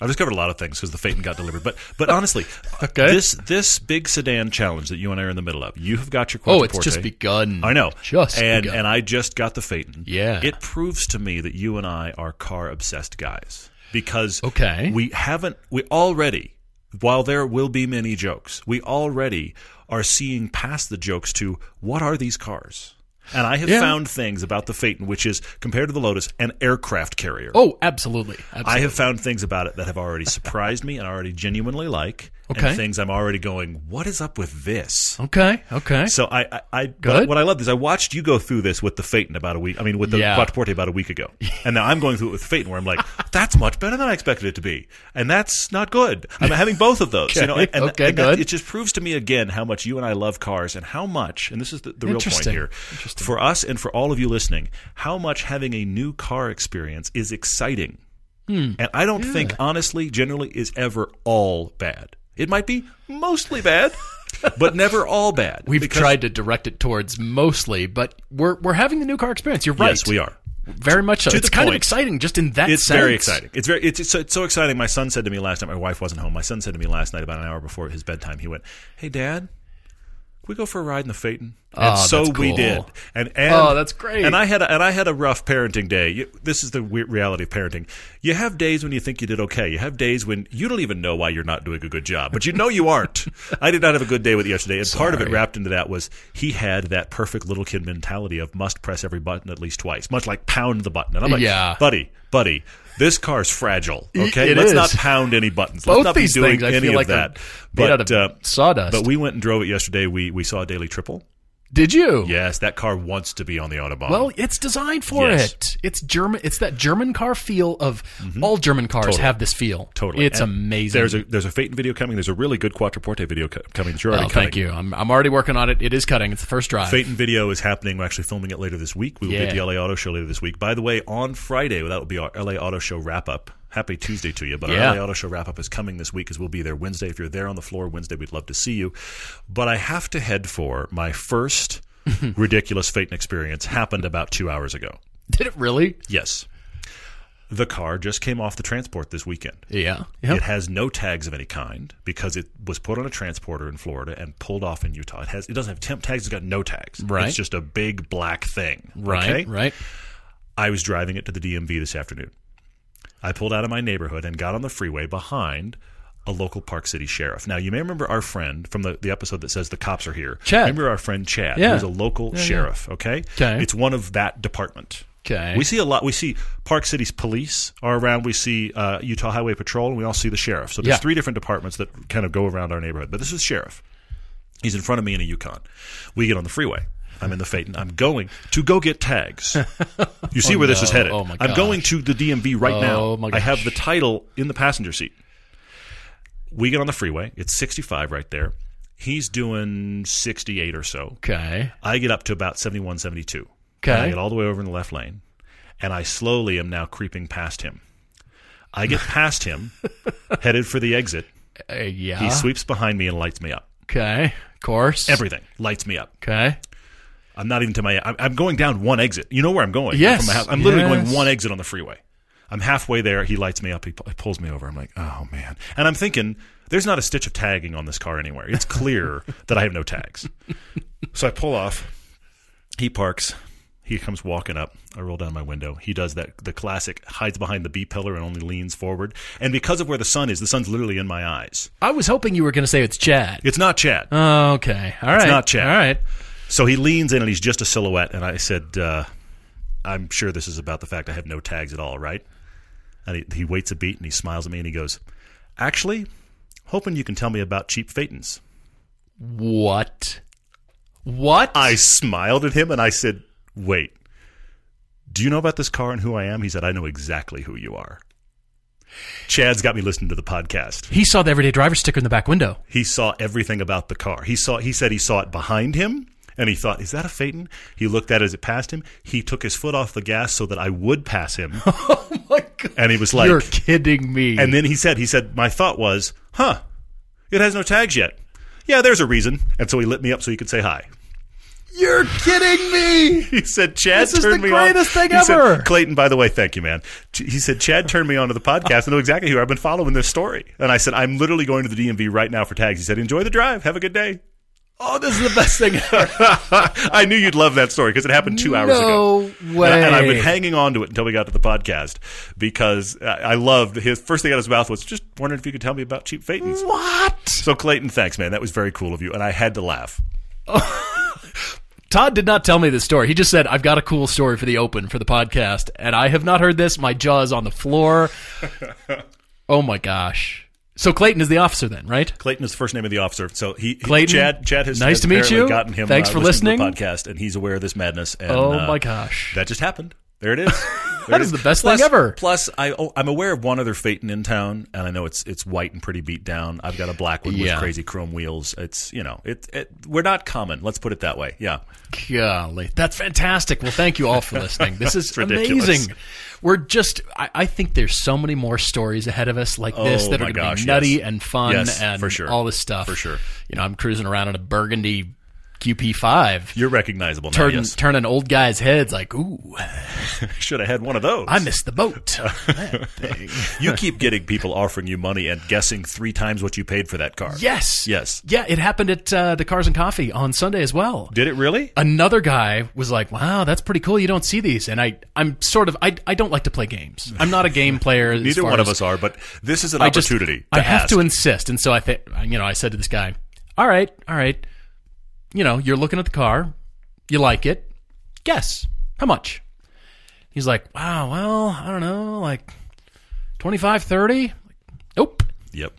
I've discovered a lot of things because the Phaeton got delivered. But but honestly, Okay. this this big sedan challenge that you and I are in the middle of, you have got your Oh, it's just begun. I know. Just and begun. and I just got the Phaeton. Yeah. It proves to me that you and I are car obsessed guys because Okay. we haven't we already while there will be many jokes, we already are seeing past the jokes to what are these cars? And I have Yeah. found things about the Phaeton which is compared to the Lotus an aircraft carrier. Oh, absolutely. absolutely. I have found things about it that have already surprised me and already genuinely like. Okay. And things I'm already going, what is up with this? Okay, okay. So I, I, I Good. what I love is I watched you go through this with the Phaeton about a week. I mean, with the Yeah. Quattroporte about a week ago, and now I'm going through it with Phaeton, where I'm like, that's much better than I expected it to be, and that's not good. I'm having both of those. you know, Okay, and, okay, and that- good. it just proves to me again how much you and I love cars, and how much, and this is the, the real point here, for us and for all of you listening, how much having a new car experience is exciting. Hmm. And I don't think, honestly, generally, is ever all bad. It might be mostly bad, but never all bad. We've tried to direct it towards mostly, but we're we're having the new car experience. You're right. Yes, we are. Very much so. To it's kind of exciting just in that It's sense. very exciting. It's very it's, it's, so, it's so exciting. My son said to me last night. My wife wasn't home. My son said to me last night, about an hour before his bedtime. He went, "Hey, Dad, we go for a ride in the Phaeton?" And Oh, so that's we did. And, and Oh, that's great. And I had a, and I had a rough parenting day. This is the reality of parenting. You have days when you think you did okay. You have days when you don't even know why you're not doing a good job, but you know you aren't. I did not have a good day with it yesterday, and part of it wrapped into that was he had that perfect little kid mentality of must press every button at least twice, much like pound the button. And I'm like, Yeah. buddy, buddy, this car's fragile. Okay, it let's is. not pound any buttons. Let's Both not these be doing things, I any feel of like that. But uh, sawdust. but we went and drove it yesterday. We we saw a daily triple. Did you? Yes, that car wants to be on the autobahn. Well, it's designed for Yes. it. It's German. It's that German car feel of mm-hmm. all German cars Totally. have this feel. totally, It's And amazing. There's a there's a Phaeton video coming. There's a really good Quattroporte video co- coming. You're already oh, cutting. thank you. I'm, I'm already working on it. It is cutting. It's the first drive. Phaeton video is happening. We're actually filming it later this week. We will be at the LA Auto Show later this week. By the way, on Friday, that will be our LA Auto Show wrap up. Happy Tuesday to you. But Yeah. our LA Auto Show wrap up is coming this week because we'll be there Wednesday. If you're there on the floor Wednesday, we'd love to see you. But I have to head for my first ridiculous Phaeton experience. Happened about two hours ago. Did it really? Yes. The car just came off the transport this weekend. Yeah. Yep. It has no tags of any kind because it was put on a transporter in Florida and pulled off in Utah. It has it doesn't have temp tags. It's got no tags. Right. It's just a big black thing. right. Okay? Right. I was driving it to the DMV this afternoon. I pulled out of my neighborhood and got on the freeway behind a local Park City sheriff. Now, you may remember our friend from the, the episode that says the cops are here. Chad. Remember our friend Chad, Yeah. who's a local sheriff, okay? Okay. It's one of that department. Okay. We see a lot. We see Park City's police are around. We see uh, Utah Highway Patrol, and we all see the sheriff. So there's Yeah. three different departments that kind of go around our neighborhood. But this is sheriff. He's in front of me in a Yukon. We get on the freeway. I'm in the Phaeton. I'm going to go get tags. You see where this is headed. Oh, my I'm gosh. going to the DMV right now. Oh, my I have the title in the passenger seat. We get on the freeway. It's 65 right there. He's doing 68 or so. Okay. I get up to about 71, 72. Okay. And I get all the way over in the left lane, and I slowly am now creeping past him. I get past him, headed for the exit. Uh, yeah. He sweeps behind me and lights me up. okay. Of course. Everything lights me up. okay. I'm not even to my. I'm, I'm going down one exit. You know where I'm going? Yes. From my house. I'm literally Yes. going one exit on the freeway. I'm halfway there. He lights me up. He, he pulls me over. I'm like, oh man. And I'm thinking, there's not a stitch of tagging on this car anywhere. It's clear that I have no tags. So I pull off. He parks. He comes walking up. I roll down my window. He does that the classic hides behind the B pillar and only leans forward. And because of where the sun is, the sun's literally in my eyes. I was hoping you were going to say it's Chad. It's not Chad. Oh, okay. All right. It's not Chad. All right. So he leans in and he's just a silhouette. And I said, uh, I'm sure this is about the fact I have no tags at all, right? And he, he waits a beat and he smiles at me and he goes, Actually, hoping you can tell me about cheap Phaetons. What? What? I smiled at him and I said, Wait, do you know about this car and who I am? He said, I know exactly who you are. Chad's got me listening to the podcast. he saw the everyday driver sticker in the back window. He saw everything about the car. He saw he said he saw it behind him And he thought, is that a Phaeton? He looked at it as it passed him. He took his foot off the gas so that I would pass him. Oh my god! And he was like, You're kidding me. and then he said, he said, my thought was, huh, it has no tags yet. Yeah, there's a reason. And so he lit me up so he could say hi. You're kidding me. He said, Chad This is turned the me on. greatest thing He said, ever. Clayton, by the way, thank you, man. He said, Chad turned me on to the podcast I know exactly who I've been following this story. And I said, I'm literally going to the DMV right now for tags. He said, enjoy the drive. Have a good day. Oh, this is the best thing ever. I knew you'd love that story because it happened two hours No ago. No way. And, I, and I've been hanging on to it until we got to the podcast because I, I loved his first thing out of his mouth was just wondering if you could tell me about cheap Phaetons. what? So Clayton, thanks, man. That was very cool of you, and I had to laugh. Todd did not tell me this story. He just said, I've got a cool story for the open for the podcast. And I have not heard this. My jaw is on the floor. oh my gosh. So Clayton is the officer then, right? Clayton is the first name of the officer. So he, he- Clayton, Chad, Chad has, nice has to meet you. Gotten him. Thanks uh, for listening to the podcast, and he's aware of this madness. And, Oh uh, my gosh. that just happened. There it is. There That it is the best thing ever. Plus, I, oh, I'm aware of one other Phaeton in town, and I know it's it's white and pretty beat down. I've got a black one Yeah. with crazy chrome wheels. It's you know, it, it we're not common. Let's put it that way. Yeah. Golly, that's fantastic. Well, thank you all for listening. This is amazing. We're just, I, I think there's so many more stories ahead of us like this Oh, that are going to be nutty yes. and fun Yes, and for sure. all this stuff. For sure. You know, I'm cruising around in a burgundy QP5, You're recognizable now. turning, Yes. turning old guys' heads like, ooh, Should have had one of those. I missed the boat. You keep getting people offering you money and guessing three times what you paid for that car. yes. Yes. Yeah, it happened at uh, the Cars and Coffee on Sunday as well. Did it really? another guy was like, "Wow, that's pretty cool. You don't see these." And I, I'm sort of, I, I don't like to play games. I'm not a game player. Neither one of us are, but this is an I just- opportunity. I to have ask. to insist, and so I think, you know, I said to this guy, "All right, all right, you know, you're looking at the car, you like it. Guess how much?" He's like, "Wow, well, I don't know, like 25, 30." Nope. Yep.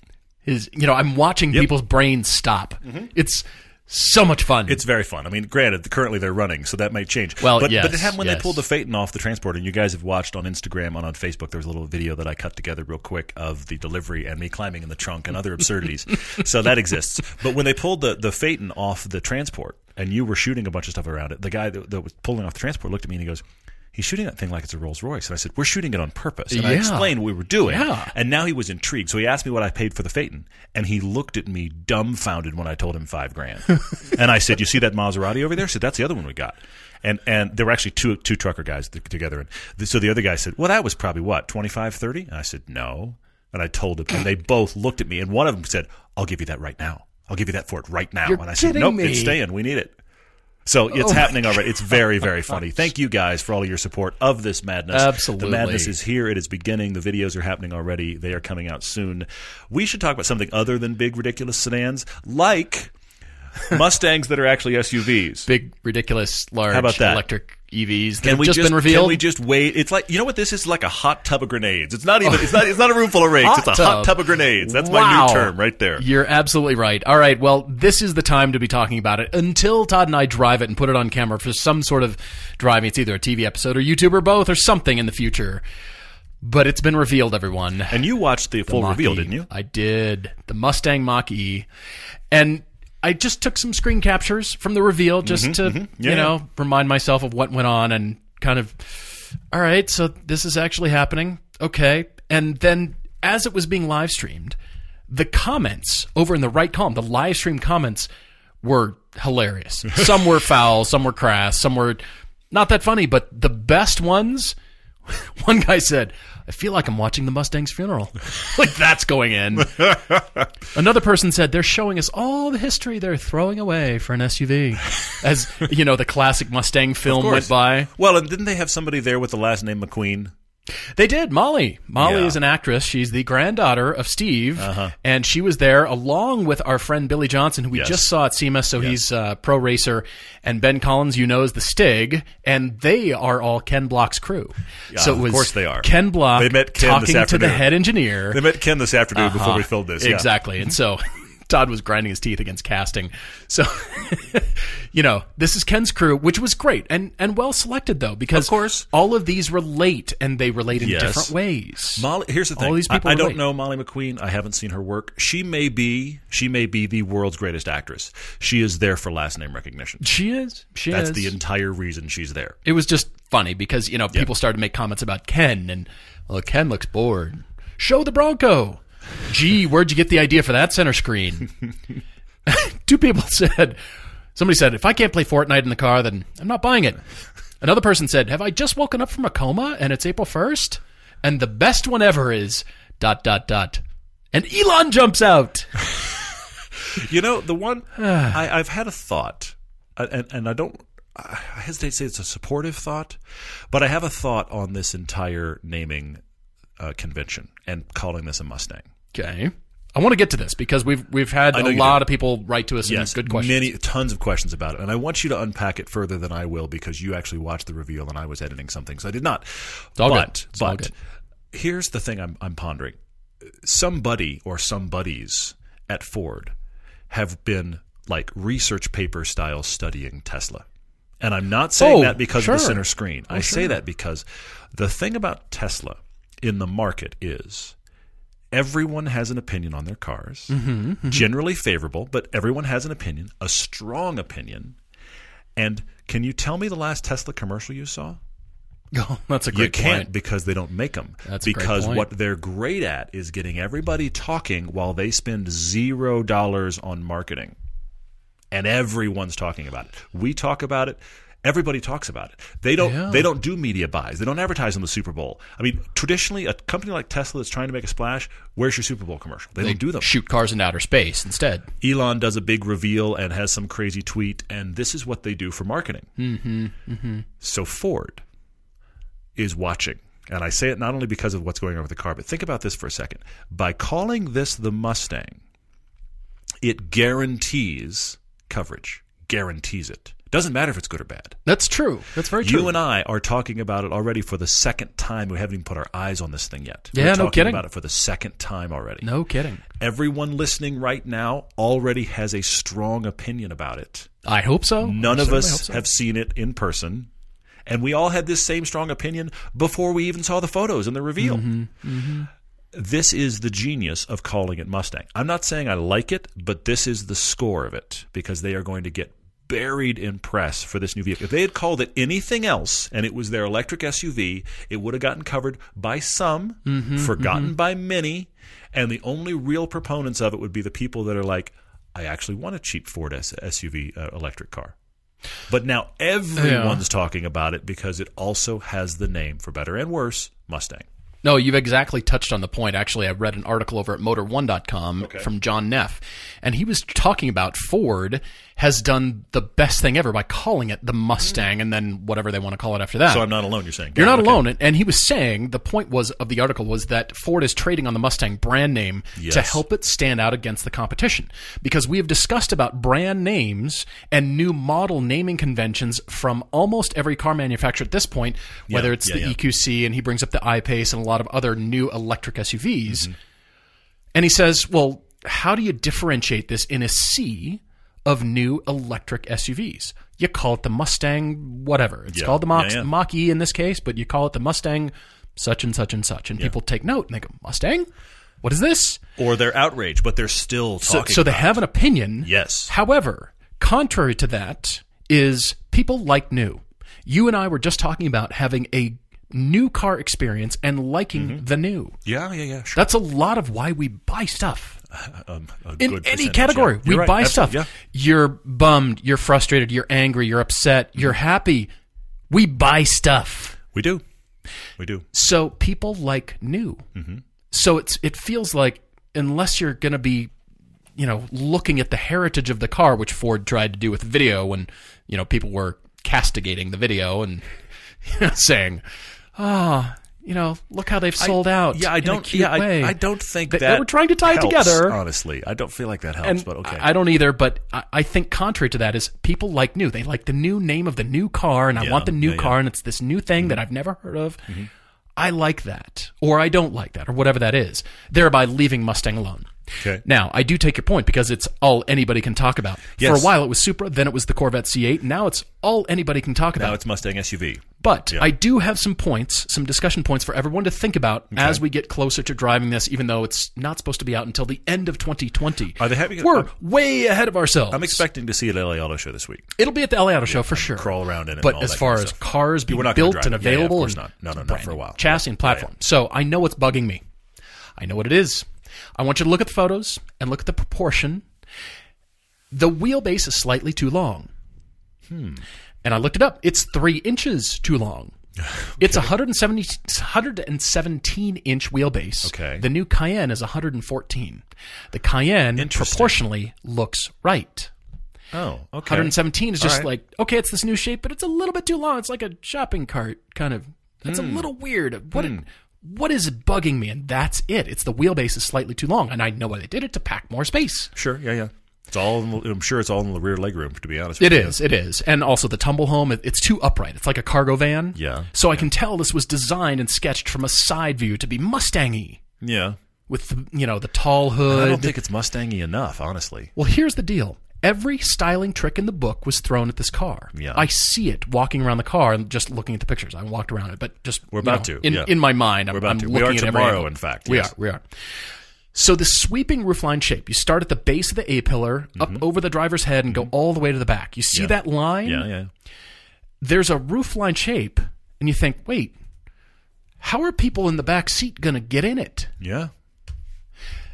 His, you know, I'm watching people's brains stop. Mm-hmm. It's so much fun. It's very fun. I mean, granted, currently they're running, so that might change. Well, but, yes, but it happened when yes. they pulled the Phaeton off the transport, and you guys have watched on Instagram and on Facebook. There was a little video that I cut together real quick of the delivery and me climbing in the trunk and other absurdities. so that exists. But when they pulled the the Phaeton off the transport, and you were shooting a bunch of stuff around it, the guy that, that was pulling off the transport looked at me and he goes. He's shooting that thing like it's a Rolls Royce. And I said, We're shooting it on purpose. And I explained what we were doing. Yeah. And now he was intrigued. So he asked me what I paid for the Phaeton. And he looked at me dumbfounded when I told him five grand. and I said, You see that Maserati over there? I said, That's the other one we got. And and there were actually two two trucker guys th- together. And th- so the other guy said, Well, that was probably what, 25, 30? And I said, No. And I told him. And they both looked at me. And one of them said, I'll give you that right now. I'll give you that for it right now. You're and I said, Nope, me. It's staying. We need it. So it's oh happening already. It's very, very funny. Thank you guys for all of your support of this madness. Absolutely. The madness is here. It is beginning. The videos are happening already. They are coming out soon. We should talk about something other than big, ridiculous sedans, like Mustangs that are actually SUVs. big, ridiculous, large How about that? electric EVs that Can have we just, just been revealed. Can we just wait? It's like you know what this is like a hot tub of grenades. It's not even. It's not. It's not a room full of. Hot it's a hot tub. tub of grenades. That's my new term right there. You're absolutely right. All right, well, this is the time to be talking about it until Todd and I drive it and put it on camera for some sort of driving. It's either a TV episode or YouTube or both or something in the future. But it's been revealed, everyone. And you watched the full Mach reveal, didn't you? I did. The Mustang Mach E. And I just took some screen captures from the reveal just to, Mm-hmm, Yeah, you know, remind myself of what went on and kind of, all right, so this is actually happening. Okay. And then as it was being live streamed, the comments over in the right column, the live stream comments were hilarious. Some were foul, some were crass, some were not that funny, but the best ones one guy said, I feel like I'm watching the Mustang's funeral. like that's going in. Another person said, they're showing us all the history they're throwing away for an SUV. As, you know, the classic Mustang film went by. Well, and didn't they have somebody there with the last name McQueen? They did. Molly. Molly Yeah. is an actress. She's the granddaughter of Steve. Uh-huh. And she was there along with our friend Billy Johnson, who we Yes. just saw at SEMA. So he's a pro racer. And Ben Collins, you know, is the Stig. And they are all Ken Block's crew. so it of course they are. Ken Block They met Ken this talking to the afternoon. head engineer. They met Ken this afternoon before we uh-huh. filmed this. Yeah. Exactly. And so mm-hmm. Todd was grinding his teeth against casting. So, you know, this is Ken's crew, which was great and, and well selected though, because Of course. all of these relate and they relate in Yes. different ways. Molly, here's the thing. All these people I, I don't know Molly McQueen. I haven't seen her work. She may be she may be the world's greatest actress. She is there for last name recognition. she is. She That's is. the entire reason she's there. it was just funny because you know people started to make comments about Ken and well Ken looks bored. Show the Bronco. Gee, where'd you get the idea for that center screen? Two people said. Somebody said, if I can't play Fortnite in the car, then I'm not buying it. Another person said, have I just woken up from a coma and it's April 1st? And the best one ever is dot dot dot. And Elon jumps out. You know, the one I, I've had a thought, uh, and, and I don't. I hesitate to say it's a supportive thought, but I have a thought on this entire naming uh, convention and calling this a Mustang. Okay. I want to get to this because we've we've had a lot do. of people write to us and good questions. Many tons of questions about it, and I want you to unpack it further than I will because you actually watched the reveal and I was editing something, so I did not. all good. but all but good. here's the thing I'm, I'm pondering: somebody or somebodies at Ford have been like research paper style studying Tesla. And I'm not saying Oh, that because sure. of the center screen. I oh, say that because the thing about Tesla in the market is everyone has an opinion on their cars, Mm-hmm, generally favorable, but everyone has an opinion, a strong opinion. And can you tell me the last Tesla commercial you saw? Oh, that's a great You can't point. because they don't make them. That's because what they're great at is getting everybody talking while they spend zero dollars on marketing, and everyone's talking about it. We talk about it. Everybody talks about it. They don't. Yeah. They don't do media buys. They don't advertise on the Super Bowl. I mean, traditionally, a company like Tesla that's trying to make a splash. Where's your Super Bowl commercial? They, don't do them. Shoot cars in outer space instead. Elon does a big reveal and has some crazy tweet, and this is what they do for marketing. Mm-hmm, mm-hmm. So Ford is watching. And I say it not only because of what's going on with the car, but think about this for a second. By calling this the Mustang, it guarantees coverage, guarantees it. Doesn't matter if it's good or bad. That's true. That's very true. You and I are talking about it already for the second time. We haven't even put our eyes on this thing yet. Yeah, We're no talking kidding. about it for the second time already. no kidding. Everyone listening right now already has a strong opinion about it. I hope so. None I of us so. have seen it in person. And we all had this same strong opinion before we even saw the photos and the reveal. Mm-hmm, This is the genius of calling it Mustang. I'm not saying I like it, but this is the score of it because they are going to get buried in press for this new vehicle. If they had called it anything else and it was their electric SUV, it would have gotten covered by some, Mm-hmm, forgotten by many, and the only real proponents of it would be the people that are like, I actually want a cheap Ford S- SUV uh, electric car. But now everyone's talking about it because it also has the name, for better and worse, Mustang. No, you've exactly touched on the point. Actually, I read an article over at motor1.com from John Neff, and he was talking about Ford has done the best thing ever by calling it the Mustang and then whatever they want to call it after that. So I'm not alone, you're saying. You're not Okay. alone. And- he was saying the point was of the article was that Ford is trading on the Mustang brand name to help it stand out against the competition. Because we have discussed about brand names and new model naming conventions from almost every car manufacturer at this point, whether it's yeah, the yeah. EQC and he brings up the I-Pace and a lot of other new electric SUVs. Mm-hmm. And he says, well, how do you differentiate this in a sea of new electric SUVs? You call it the Mustang, whatever. It's Yeah. called the Mach- Yeah. Mach E in this case, but you call it the Mustang such and such and such. And people take note and they go, Mustang? What is this? Or they're outraged, but they're still talking. so they about have an opinion. Yes. However, contrary to that is people like new. You and I were just talking about having a new car experience and liking Mm-hmm. the new. Yeah, yeah, yeah. Sure. That's a lot of why we buy stuff. Um, a In any category, yeah. we right. buy Absolutely, stuff. You're bummed, you're frustrated, you're angry, you're upset, you're happy. We buy stuff. We do. We do. So people like new. Mm-hmm. So it's it feels like unless you're going to be, you know, looking at the heritage of the car, which Ford tried to do with video when you know people were castigating the video and you know, saying, "Ah, you know, look how they've sold out." Yeah, I don't. Yeah, way." I, I don't think They- that they were trying to tie it together. Honestly, I don't feel like that helps. and but okay. I I don't either, but I, I think contrary to that is people like new. They like the new name of the new car, and I want the new yeah, Mm-hmm. car, and it's this new thing that I've never heard of. I like that, or I don't like that, or whatever that is, thereby leaving Mustang alone. Okay. Now, I do take your point because it's all anybody can talk about. For a while, it was Supra, then it was the Corvette C8. Now it's all anybody can talk about. Now it's Mustang SUV. But I do have some points, some discussion points for everyone to think about as we get closer to driving this, even though it's not supposed to be out until the end of 2020. Are they having? We're way ahead of ourselves. I'm expecting to see it at LA Auto Show this week. It'll be at the LA Auto Show for sure. Crawl around in it. But as that far as stuff. cars being built and. Yeah, yeah, available, course and not. No, no, not for a while. chassis and platform. So I know what's bugging me. I know what it is. I want you to look at the photos and look at the proportion. The wheelbase is slightly too long. Hmm. And I looked it up. It's three inches too long. It's 170, 117 inch wheelbase. Okay. The new Cayenne is 114. The Cayenne proportionally looks right. Oh, okay. 117 is just right. like okay, it's this new shape, but it's a little bit too long. It's like a shopping cart kind of. It's Hmm. a little weird. What what is bugging me? And that's it. It's the wheelbase is slightly too long, and I know why they did it to pack more space. Sure. Yeah, yeah. It's all. In the, I'm sure it's all in the rear legroom. To be honest, with It you. is. It is. And also the tumble home. it- It's too upright. It's like a cargo van. Yeah. So I can tell this was designed and sketched from a side view to be Mustangy Yeah. with the, you know the tall hood. I don't think it's Mustangy enough, honestly. Well, here's the deal. Every styling trick in the book was thrown at this car. Yeah. I see it walking around the car and just looking at the pictures. I walked around it, but just We're you about know, to, in yeah. in my mind. I'm, We're about I'm to. We are tomorrow, in fact, We yes. are. We are. So the sweeping roofline shape. You start at the base of the A pillar, up over the driver's head, and go all the way to the back. You see Mm-hmm. Yeah. that line? Yeah, yeah. There's a roofline shape, and you think, wait, how are people in the back seat going to get in it? Yeah.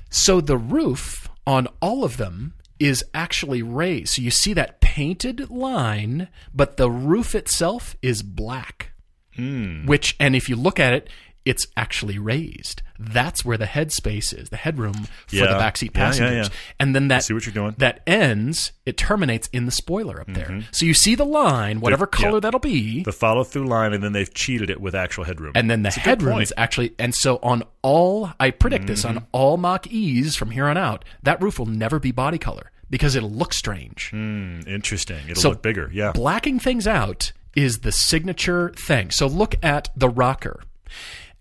So the roof on all of them is actually raised. So you see that painted line, but the roof itself is black. Hmm. Which, and if you look at it, it's actually raised. That's where the headspace is, the headroom for the Yeah. backseat Yeah, yeah, passengers. yeah. And then that see what you're doing. that ends, it terminates in the spoiler up there. So you see the line, whatever Mm-hmm. yeah. color that'll be, The follow through line, and then they've cheated it with actual headroom. and then the good headroom is actually and so on all I predict this Mm-hmm. on all Mach E's from here on out, that roof will never be body color because it'll look strange. Hmm, interesting. It'll So- look bigger. Yeah. Blacking things out is the signature thing. So look at the rocker.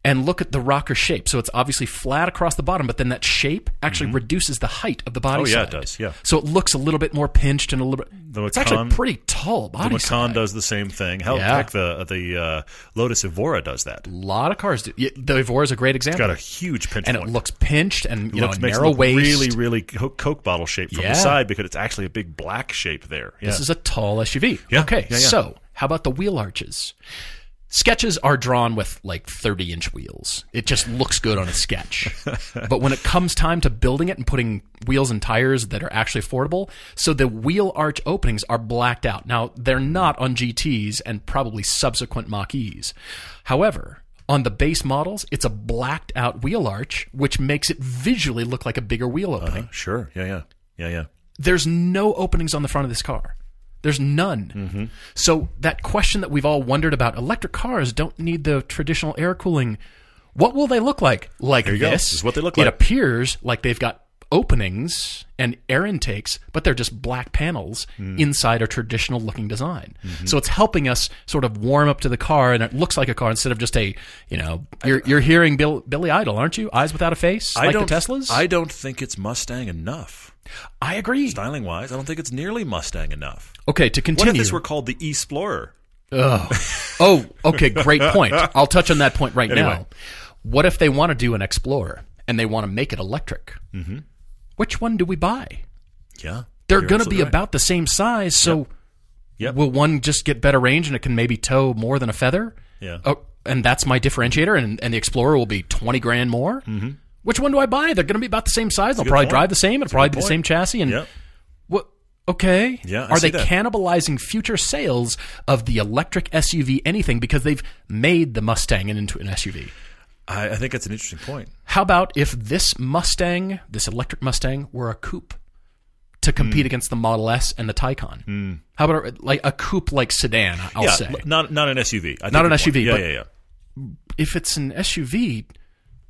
And look at the rocker shape. So it's obviously flat across the bottom, but then that shape actually reduces the height of the body. Oh, yeah, it does, yeah. So it looks a little bit more pinched and a little bit. The it's actually Macan- pretty tall The body. Macan side. does the same thing. Hell, Yeah. heck, the the uh, Lotus Evora does that. A lot of cars do. The Evora is a great example. It's got a huge pinch and it looks pinched and you looks know narrow waist. really, really Coke bottle shape from Yeah. the side because it's actually a big black shape there. Yeah. This is a tall SUV. Yeah, Okay, so how about the wheel arches? Sketches are drawn with like 30 inch wheels. It just looks good on a sketch. but when it comes time to building it and putting wheels and tires that are actually affordable, so the wheel arch openings are blacked out. Now, they're not on GTs and probably subsequent Mach E's. However, on the base models, it's a blacked out wheel arch, which makes it visually look like a bigger wheel opening uh-huh. sure. Yeah, yeah, yeah, yeah. there's no openings on the front of this car. There's none. Mm-hmm. So that question that we've all wondered about, electric cars don't need the traditional air cooling. What will they look like? Like this? This is what they look It like. appears like they've got openings and air intakes, but they're just black panels Mm. inside a traditional looking design. Mm-hmm. So it's helping us sort of warm up to the car, and it looks like a car instead of just a, you know, you're you're hearing Bill, Billy Idol, aren't you? Eyes without a face, I like don't. the Teslas. I don't think it's Mustang enough. I agree. Styling wise, I don't think it's nearly Mustang enough. Okay, to continue. What if this were called the Explorer? Oh, okay, great point. I'll touch on that point right Anyway. now. What if they want to do an Explorer and they want to make it electric? Mm-hmm. Which one do we buy? Yeah, They're going to be right. about the same size, so Yep. will one just get better range and it can maybe tow more than a feather? Yeah. Oh, and that's my differentiator, and, and the Explorer will be 20 grand more? Mm-hmm. Which one do I buy? They're going to be about the same size. They'll probably point. drive the same. It'll That's probably be the same chassis. And Yep. what? Okay. Yeah, I Are they that. cannibalizing future sales of the electric SUV anything because they've made the Mustang into an SUV? I, I think that's an interesting point. How about if this Mustang, this electric Mustang, were a coupe to compete Hmm. against the Model S and the Taycan? How about a, like a coupe like sedan? I'll yeah, say. not not an SUV. I Not an. SUV, Yeah, but- yeah, yeah. if it's an SUV,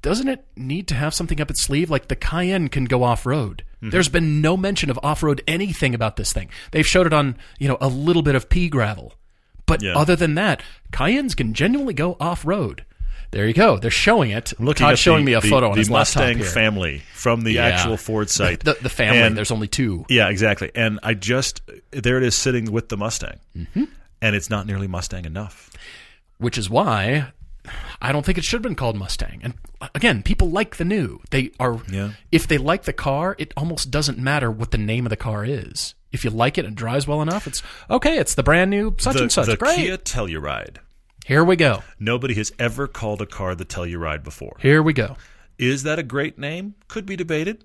doesn't it need to have something up its sleeve? Like the Cayenne can go off road. Mm-hmm. There's been no mention of off road anything about this thing. They've showed it on you know a little bit of pea gravel, but Yeah. other than that, Cayennes can genuinely go off road. There you go. They're showing it. Looking Todd's at showing the, me a the- photo on the his Mustang family from the Yeah. actual Ford site. The, the family. And- there's only two. Yeah, exactly. And I just there it is sitting with the Mustang, Mm-hmm. and it's not nearly Mustang enough. which is why I don't think it should have been called Mustang. And again, people like the new. They are Yeah. if they like the car, it almost doesn't matter what the name of the car is. If you like it and it drives well enough, it's okay. It's the brand new such The, and such. the Great. Kia Telluride. Here we go. Nobody has ever called a car the Telluride before. Here we go. Is that a great name? Could be debated.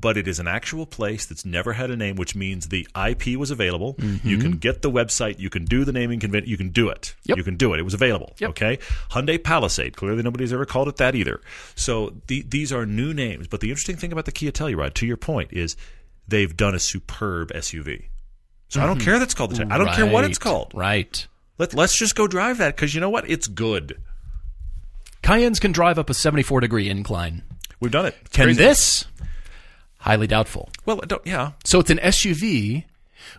But it is an actual place that's never had a name, which means the IP was available. You mm-hmm. can get the website. You can do the naming convention. You can do it. Yep. You can do it. It was available. Yep. Okay. Hyundai Palisade. Clearly, nobody's ever called it that either. So the, these are new names. But the interesting thing about the Kia Telluride, to your point, is they've done a superb SUV. So I don't mm-hmm. care that's called the. I don't care what it's called. Right. Let, let's just go drive that because you know what? It's good. Cayennes can drive up a 74 degree incline. We've done it. It's Can crazy. this? Highly doubtful. Well, don't, yeah. So it's an SUV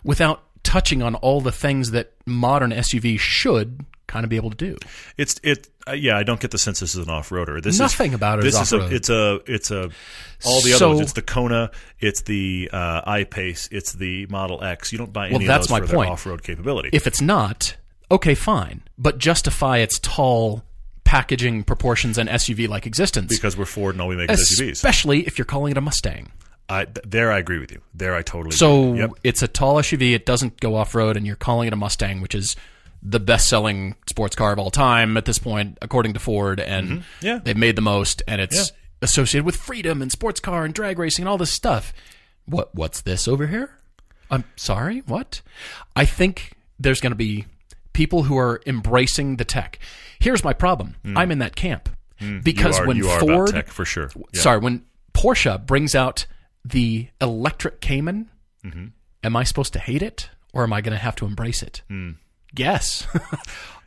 without touching on all the things that modern SUVs should kind of be able to do. It's it. Uh, yeah, I don't get the sense this is an off roader. This Nothing is, about it This is a. It's a. It's a. All the other ones. It's the Kona. It's the uh, I-Pace. It's the Model X. You don't buy any Well, of that's those my for their off-road capability. If it's not, okay, fine. But justify its tall packaging proportions and SUV like existence. because we're Ford and all we make is SUVs. Especially if you're calling it a Mustang. I, there, I agree with you. There, I totally. So agree. Yep. it's a tall SUV. It doesn't go off road, and you're calling it a Mustang, which is the best selling sports car of all time at this point, according to Ford. And Mm-hmm. Yeah. they've made the most, and it's Yeah. associated with freedom and sports car and drag racing and all this stuff. What What's this over here? I'm sorry. What? I think there's going to be people who are embracing the tech. Here's my problem. I'm in that camp because Hmm. you are, when Ford tech for sure. Yeah. sorry, when Porsche brings out the electric Cayman, Mm-hmm. am I supposed to hate it or am I going to have to embrace it? Yes.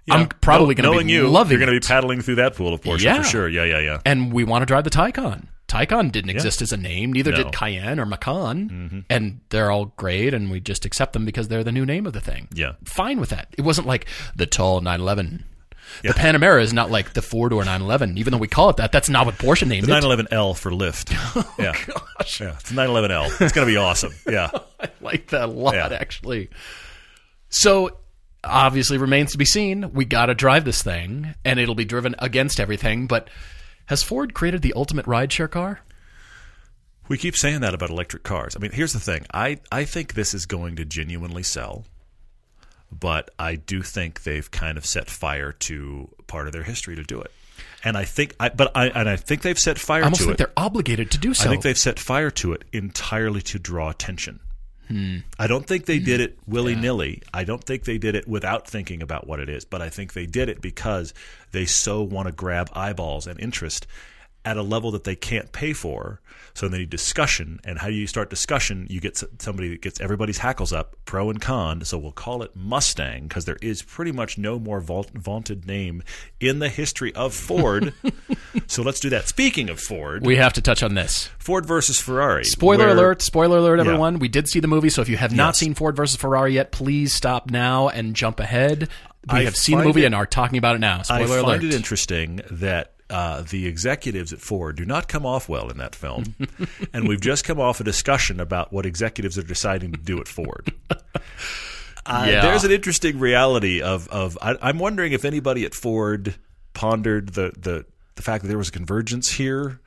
Yeah. I'm probably going to be you, loving You're going to be paddling through that pool of Porsche Yeah. for sure. Yeah, yeah, yeah. and we want to drive the Taycan. Taycan didn't exist as a name, neither No. Mm-hmm. did Cayenne or Macan. And they're all great, and we just accept them because they're the new name of the thing. Yeah. Fine with that. It wasn't like the tall 911. The Panamera is not like the four door 911, even though we call it that. That's not what Porsche named The it. 911L for lift. yeah. Oh, yeah. It's 911L. It's going to be awesome. Yeah. I like that a lot, Yeah. actually. So, obviously, remains to be seen. We got to drive this thing, and it'll be driven against everything. But has Ford created the ultimate rideshare car? We keep saying that about electric cars. I mean, here's the thing. I, I think this is going to genuinely sell, but I do think they've kind of set fire to part of their history to do it. And I think, I, but I, and I think they've set fire I almost to think it. they're obligated to do so. I think they've set fire to it entirely to draw attention. I don't think they did it willy nilly. I don't think they did it without thinking about what it is. But I think they did it because they so want to grab eyeballs and interest at a level that they can't pay for. So they need discussion. And how do you start discussion? You get somebody that gets everybody's hackles up, pro and con. So we'll call it Mustang because there is pretty much no more vault- vaunted name in the history of Ford. so let's do that. Speaking of Ford, we have to touch on this. Ford versus Ferrari. Spoiler where- alert, spoiler alert, everyone. We did see the movie, so if you have not Yes. seen Ford versus Ferrari yet, please stop now and jump ahead. We I have seen the movie it- and are talking about it now. I Spoiler find alert. it interesting that uh, the executives at Ford do not come off well in that film, and we've just come off a discussion about what executives are deciding to do at Ford. Uh, Yeah. There's an interesting reality of of I, I'm wondering if anybody at Ford pondered the the the fact that there was a convergence here.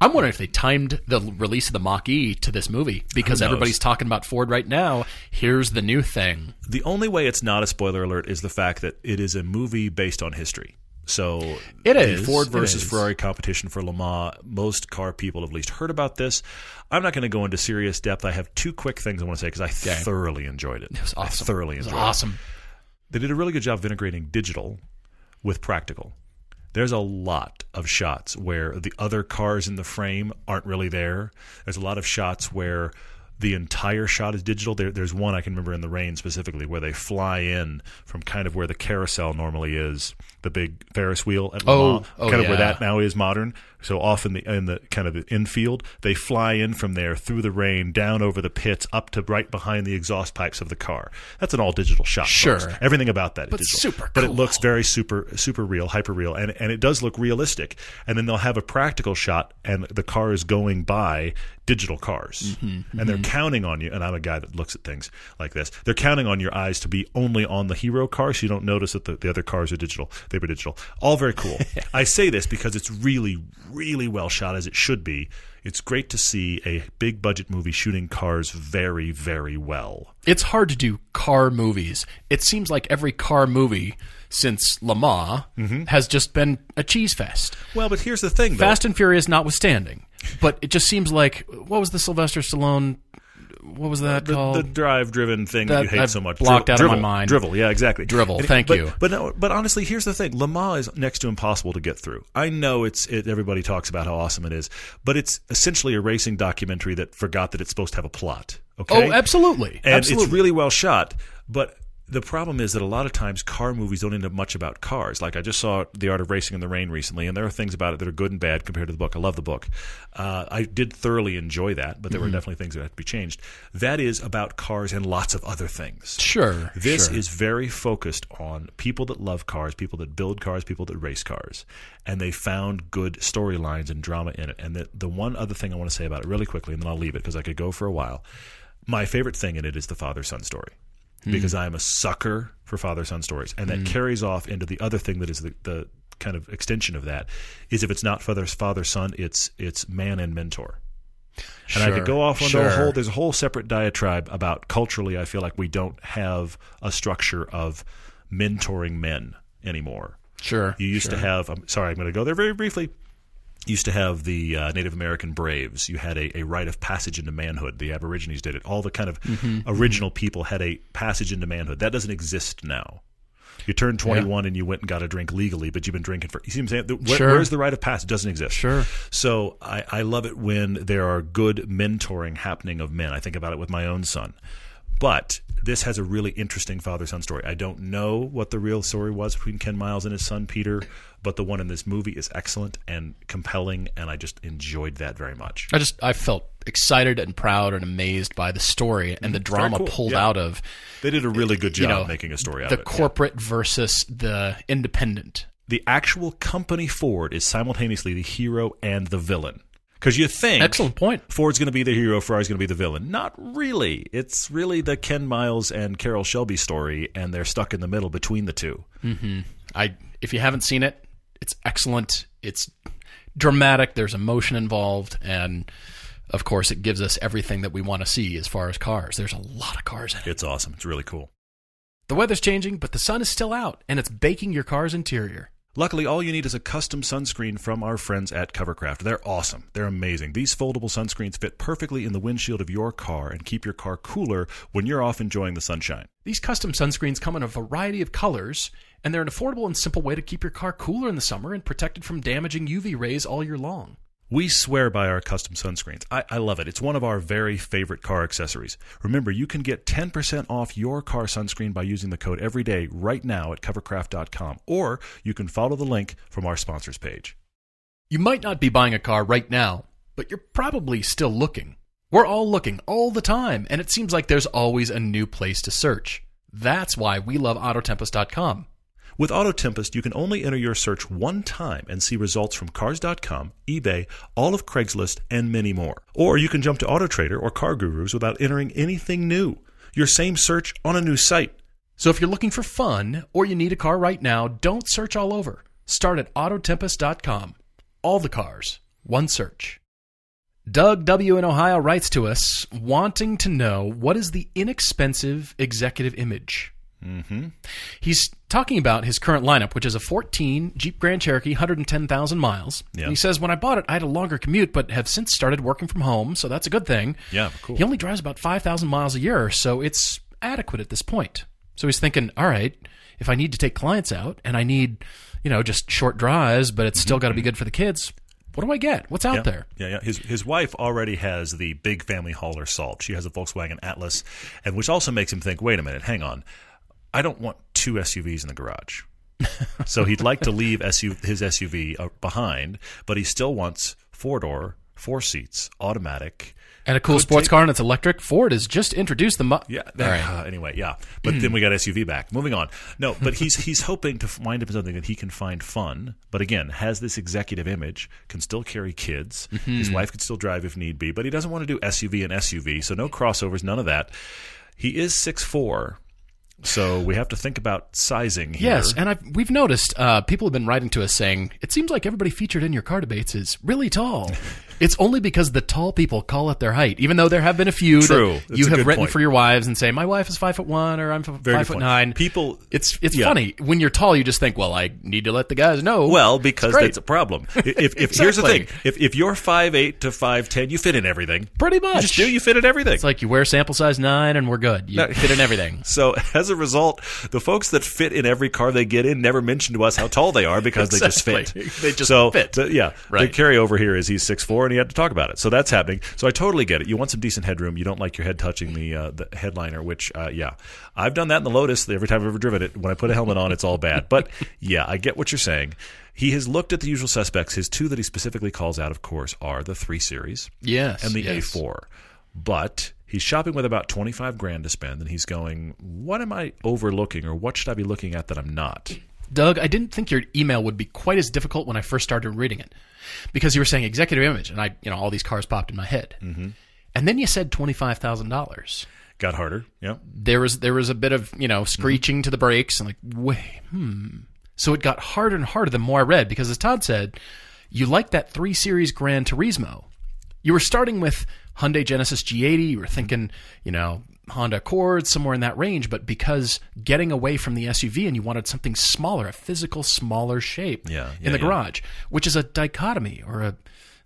I'm wondering if they timed the release of the Mach E to this movie because everybody's talking about Ford right now. Here's the new thing. The only way it's not a spoiler alert is the fact that it is a movie based on history. So It the. Ford versus is. Ferrari competition for Le Mans. Most car people have at least heard about this. I'm not going to go into serious depth. I have two quick things I want to say because I thoroughly enjoyed it. It was awesome. I thoroughly enjoyed It was awesome. it. They did a really good job of integrating digital with practical. There's a lot of shots where the other cars in the frame aren't really there. There's a lot of shots where the entire shot is digital. There, there's one I can remember in the rain specifically where they fly in from kind of where the carousel normally is, the big Ferris wheel at Le Oh, Mans, oh, kind of where that now is modern. So off in the in the kind of the infield, they fly in from there through the rain, down over the pits, up to right behind the exhaust pipes of the car. That's an all digital shot. Sure. folks. everything about that is But digital. super But it looks very super super real, hyper real, and and it does look realistic. And then they'll have a practical shot, and the car is going by digital cars, Mm-hmm, and they're counting on you. And I'm a guy that looks at things like this. They're counting on your eyes to be only on the hero car, so you don't notice that the, the other cars are digital. They were digital. All very cool. I say this because it's really, really well shot as it should be. It's great to see a big budget movie shooting cars very, very well. It's hard to do car movies. It seems like every car movie since Le Mans Mm-hmm. has just been a cheese fest. Well, but here's the thing, though. Fast and Furious notwithstanding. But it just seems like what was the Sylvester Stallone what was that the, called? the drive-driven thing that, That you hate I've so much. blocked out of my mind. Drivel, yeah, exactly. Drivel, And- thank but, you. But no, but honestly, here's the thing: Le Mans is next to impossible to get through. I know it's it, everybody talks about how awesome it is, but it's essentially a racing documentary that forgot that it's supposed to have a plot. Okay, oh, absolutely. and absolutely. it's really well shot. But the problem is that a lot of times car movies don't end up much about cars. Like I just saw The Art of Racing in the Rain recently, and there are things about it that are good and bad compared to the book. I love the book. Uh, I did thoroughly enjoy that, but there Mm-hmm. were definitely things that had to be changed. That is about cars and lots of other things. Sure. This sure. is very focused on people that love cars, people that build cars, people that race cars, and they found good storylines and drama in it. And the the one other thing I want to say about it really quickly, and then I'll leave it because I could go for a while. My favorite thing in it is the father son story Hmm. because I am a sucker for father son stories, and that hmm. carries off into the other thing that is the, the kind of extension of that is if it's not father father son, it's it's man and mentor. And I could go off on sure. a whole. There's a whole separate diatribe about culturally. I feel like we don't have a structure of mentoring men anymore. Sure. You used to have. I'm sorry, I'm going to go there very briefly. Used to have the uh, Native American braves. You had a, a rite of passage into manhood. The Aborigines did it. All the kind of Mm-hmm, original people had a passage into manhood. That doesn't exist now. You turned 21 and you went and got a drink legally, but you've been drinking for. You see what I'm saying? Where- Sure. Where's the rite of passage? It doesn't exist. Sure. So I, I love it when there are good mentoring happening of men. I think about it with my own son. But this has a really interesting father son story. I don't know what the real story was between Ken Miles and his son Peter, but the one in this movie is excellent and compelling, and I just enjoyed that very much. I just I felt excited and proud and amazed by the story and mm-hmm. the drama cool, pulled yeah. out of They did a really good job you know making a story out the of it. yeah. corporate versus the independent. The actual company Ford is simultaneously the hero and the villain. Because you think Excellent point. Ford's going to be the hero, Ferrari's going to be the villain. Not really. It's really the Ken Miles and Carroll Shelby story, and they're stuck in the middle between the two. Mm-hmm. I if you haven't seen it, it's excellent. It's dramatic. There's emotion involved, and of course, it gives us everything that we want to see as far as cars. There's a lot of cars in it. It's awesome. It's really cool. The weather's changing, but the sun is still out, and it's baking your car's interior. Luckily, all you need is a custom sunscreen from our friends at Covercraft. They're awesome. They're amazing. These foldable sunscreens fit perfectly in the windshield of your car and keep your car cooler when you're off enjoying the sunshine. These custom sunscreens come in a variety of colors, and they're an affordable and simple way to keep your car cooler in the summer and protected from damaging UV rays all year long. We swear by our custom sunscreens. I, I love it. It's one of our very favorite car accessories. Remember, you can get 10% off your car sunscreen by using the code EVERYDAY right now at covercraft.com, or you can follow the link from our sponsors page. You might not be buying a car right now, but you're probably still looking. We're all looking all the time, and it seems like there's always a new place to search. That's why we love Autotempest.com. With Auto Tempest, you can only enter your search one time and see results from Cars.com, eBay, all of Craigslist, and many more. Or you can jump to AutoTrader or Car Gurus without entering anything new. Your same search on a new site. So if you're looking for fun or you need a car right now, don't search all over. Start at Autotempest.com. All the cars, one search. Doug W. in Ohio writes to us wanting to know what is the inexpensive executive image. Mm-hmm. He's talking about his current lineup, which is a 14 Jeep Grand Cherokee, 110,000 miles. Yeah. He says, When I bought it, I had a longer commute, but have since started working from home, so that's a good thing. Yeah, cool. He only drives about 5,000 miles a year, so it's adequate at this point. So he's thinking, all right, if I need to take clients out and I need, you know, just short drives, but it's still got to be good for the kids, What do I get? What's out Yeah. there? Yeah, yeah. His his wife already has the big family hauler salt. She has a Volkswagen Atlas, and which also makes him think, wait a minute, hang on, I don't want two SUVs in the garage. so he'd like to leave SU, his SUV uh, behind, but he still wants four door, four seats, automatic. And a cool sports car and it's electric. Ford has just introduced the. Mo- Yeah. Right. uh, anyway, yeah. But then we got SUV back. Moving on. No, but he's he's hoping to wind up in something that he can find fun. But again, has this executive image, can still carry kids. His wife could still drive if need be, but he doesn't want to do SUV and SUV. So no crossovers, none of that. He is six four, so we have to think about sizing here. Yes, and I've, we've noticed uh, people have been writing to us saying it seems like everybody featured in your car debates is really tall. it's only because the tall people call it their height, even though there have been a few True. that That's you a have good written point. for your wives and say my wife is five foot one or I'm f- Very five foot point. nine. People- it's it's yeah. funny when you're tall, you just think, well, I need to let the guys know. Well, because great. that's a problem. If, if here's the Exactly. thing, if if you're five eight to five ten, you fit in everything. pretty much. You just do. You fit in everything. It's like you wear sample size nine and we're good. You fit in everything. So as a result, the folks that fit in every car they get in never mention to us how tall they are because they just fit. Exactly. They just so, fit. the- yeah, the Right. carryover here is he's six four and he had to talk about it. So that's happening. So I totally get it. You want some decent headroom. You don't like your head touching the uh, the headliner, which uh, yeah, I've done that in the Lotus. Every time I've ever driven it, when I put a helmet on, it's all bad. But yeah, I get what you're saying. He has looked at the usual suspects. His two that he specifically calls out, of course, are the three series Yes, and the yes. A4. But he's shopping with about 25 grand to spend and he's going, what am I overlooking or what should I be looking at that I'm not? Doug, I didn't think your email would be quite as difficult when I first started reading it, because you were saying executive image, and I, you know, all these cars popped in my head, mm-hmm. and then you said twenty five thousand dollars. Got harder. Yeah. There was there was a bit of you know screeching to the brakes, and like, wait, hmm. So it got harder and harder the more I read, because as Todd said, you like that three series Gran Turismo. You were starting with Hyundai Genesis G80. You were thinking, you know, Honda Accord, somewhere in that range. But because getting away from the SUV and you wanted something smaller, a physical, smaller shape Yeah, in the yeah. garage, which is a dichotomy or a,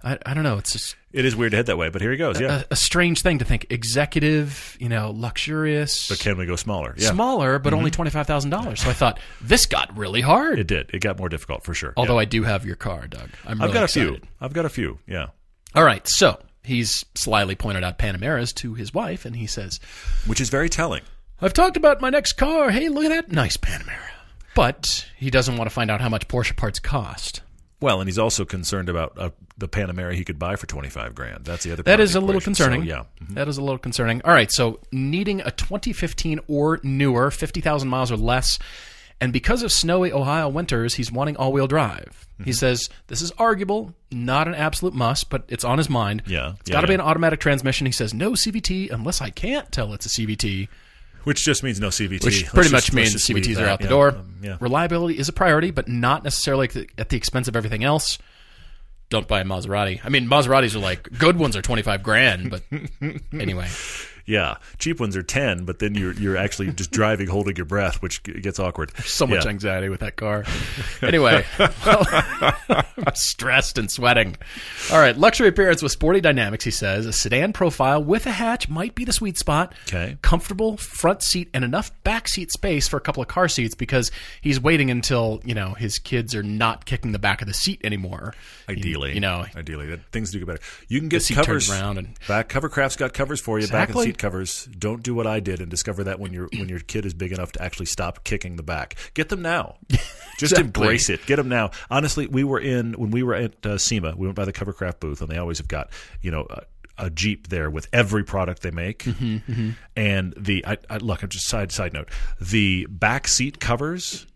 I, I don't know, it's just It is weird to head that way, but here he goes. Yeah. a, a strange thing to think. Executive, you know, luxurious, but can we go smaller? Yeah. Mm-hmm. smaller, but only $25,000. So I thought, this got really hard. It did. It got more difficult for sure. Although Yeah. I do have your car, Doug. I'm I've really got a excited. few. I've got a few. Yeah. All right, so he's slyly pointed out Panameras to his wife, and he says, Which is very telling. I've talked about my next car. Hey, look at that nice Panamera. But he doesn't want to find out how much Porsche parts cost. Well, and he's also concerned about uh, the Panamera he could buy for 25 grand. That's the other part That the a little equation. So, concerning. yeah. That is a little concerning. All right, so needing a 2015 or newer, 50,000 miles or less, and because of snowy Ohio winters, he's wanting all-wheel drive. Mm-hmm. He says this is arguable, not an absolute must, but it's on his mind. Yeah, it's yeah, got to be an automatic transmission. He says no CVT unless I can't tell it's a CVT. Which just means no CVT. which Let's pretty just- much means CVTs are out the Yeah. door. Um, yeah. Reliability is a priority, but not necessarily at the, at the expense of everything else. Don't buy a Maserati. I mean, Maseratis are like good ones are twenty five grand, but anyway, Yeah, cheap ones are ten, but then you're you're actually just driving, holding your breath, which gets awkward. so much Yeah. anxiety with that car. Anyway, well, I'm stressed and sweating. All right, luxury appearance with sporty dynamics. He says a sedan profile with a hatch might be the sweet spot. Okay. comfortable front seat and enough back seat space for a couple of car seats because he's waiting until you know his kids are not kicking the back of the seat anymore. Ideally, you know, ideally, that things do get better. You can get covers around and- back. Covercraft's got covers for you. Back and Exactly. Covers. Don't do what I did and discover that when your when your kid is big enough to actually stop kicking the back. Get them now. Just Exactly. embrace it. Get them now. Honestly, we were in when we were at uh, SEMA. We went by the Covercraft booth, and they always have got you know. A, a Jeep there with every product they make, Mm-hmm, and the I, I, look. I'm just side side note. The back seat covers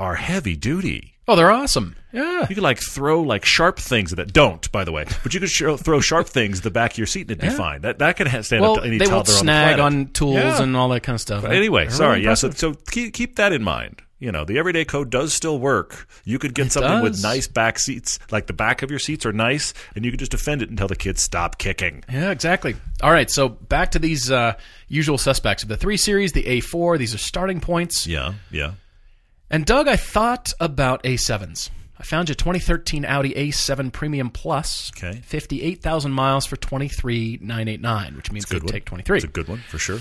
are heavy duty. Oh, they're awesome. Yeah, You could like throw like sharp things at that. Don't, by the way, but you could sh- throw sharp things at the back of your seat and it'd be fine. That that can ha- stand well, up to any they won't snag on on, tools Yeah. and all that kind of stuff. Anyway, They're sorry. really Yeah, so, so keep keep that in mind. You know, the everyday code does still work. You could get something with nice back seats, like the back of your seats are nice, and you could just defend it until the kids stop kicking. Yeah, exactly. All right, so back to these uh, usual suspects of the three series, the A4. These are starting points. Yeah, yeah. And Doug, I thought about A7s. I found you 2013 Audi A7 Premium Plus. Okay. 58,000 miles for 23,989, which means Good they'd take 23. It's a good one for sure.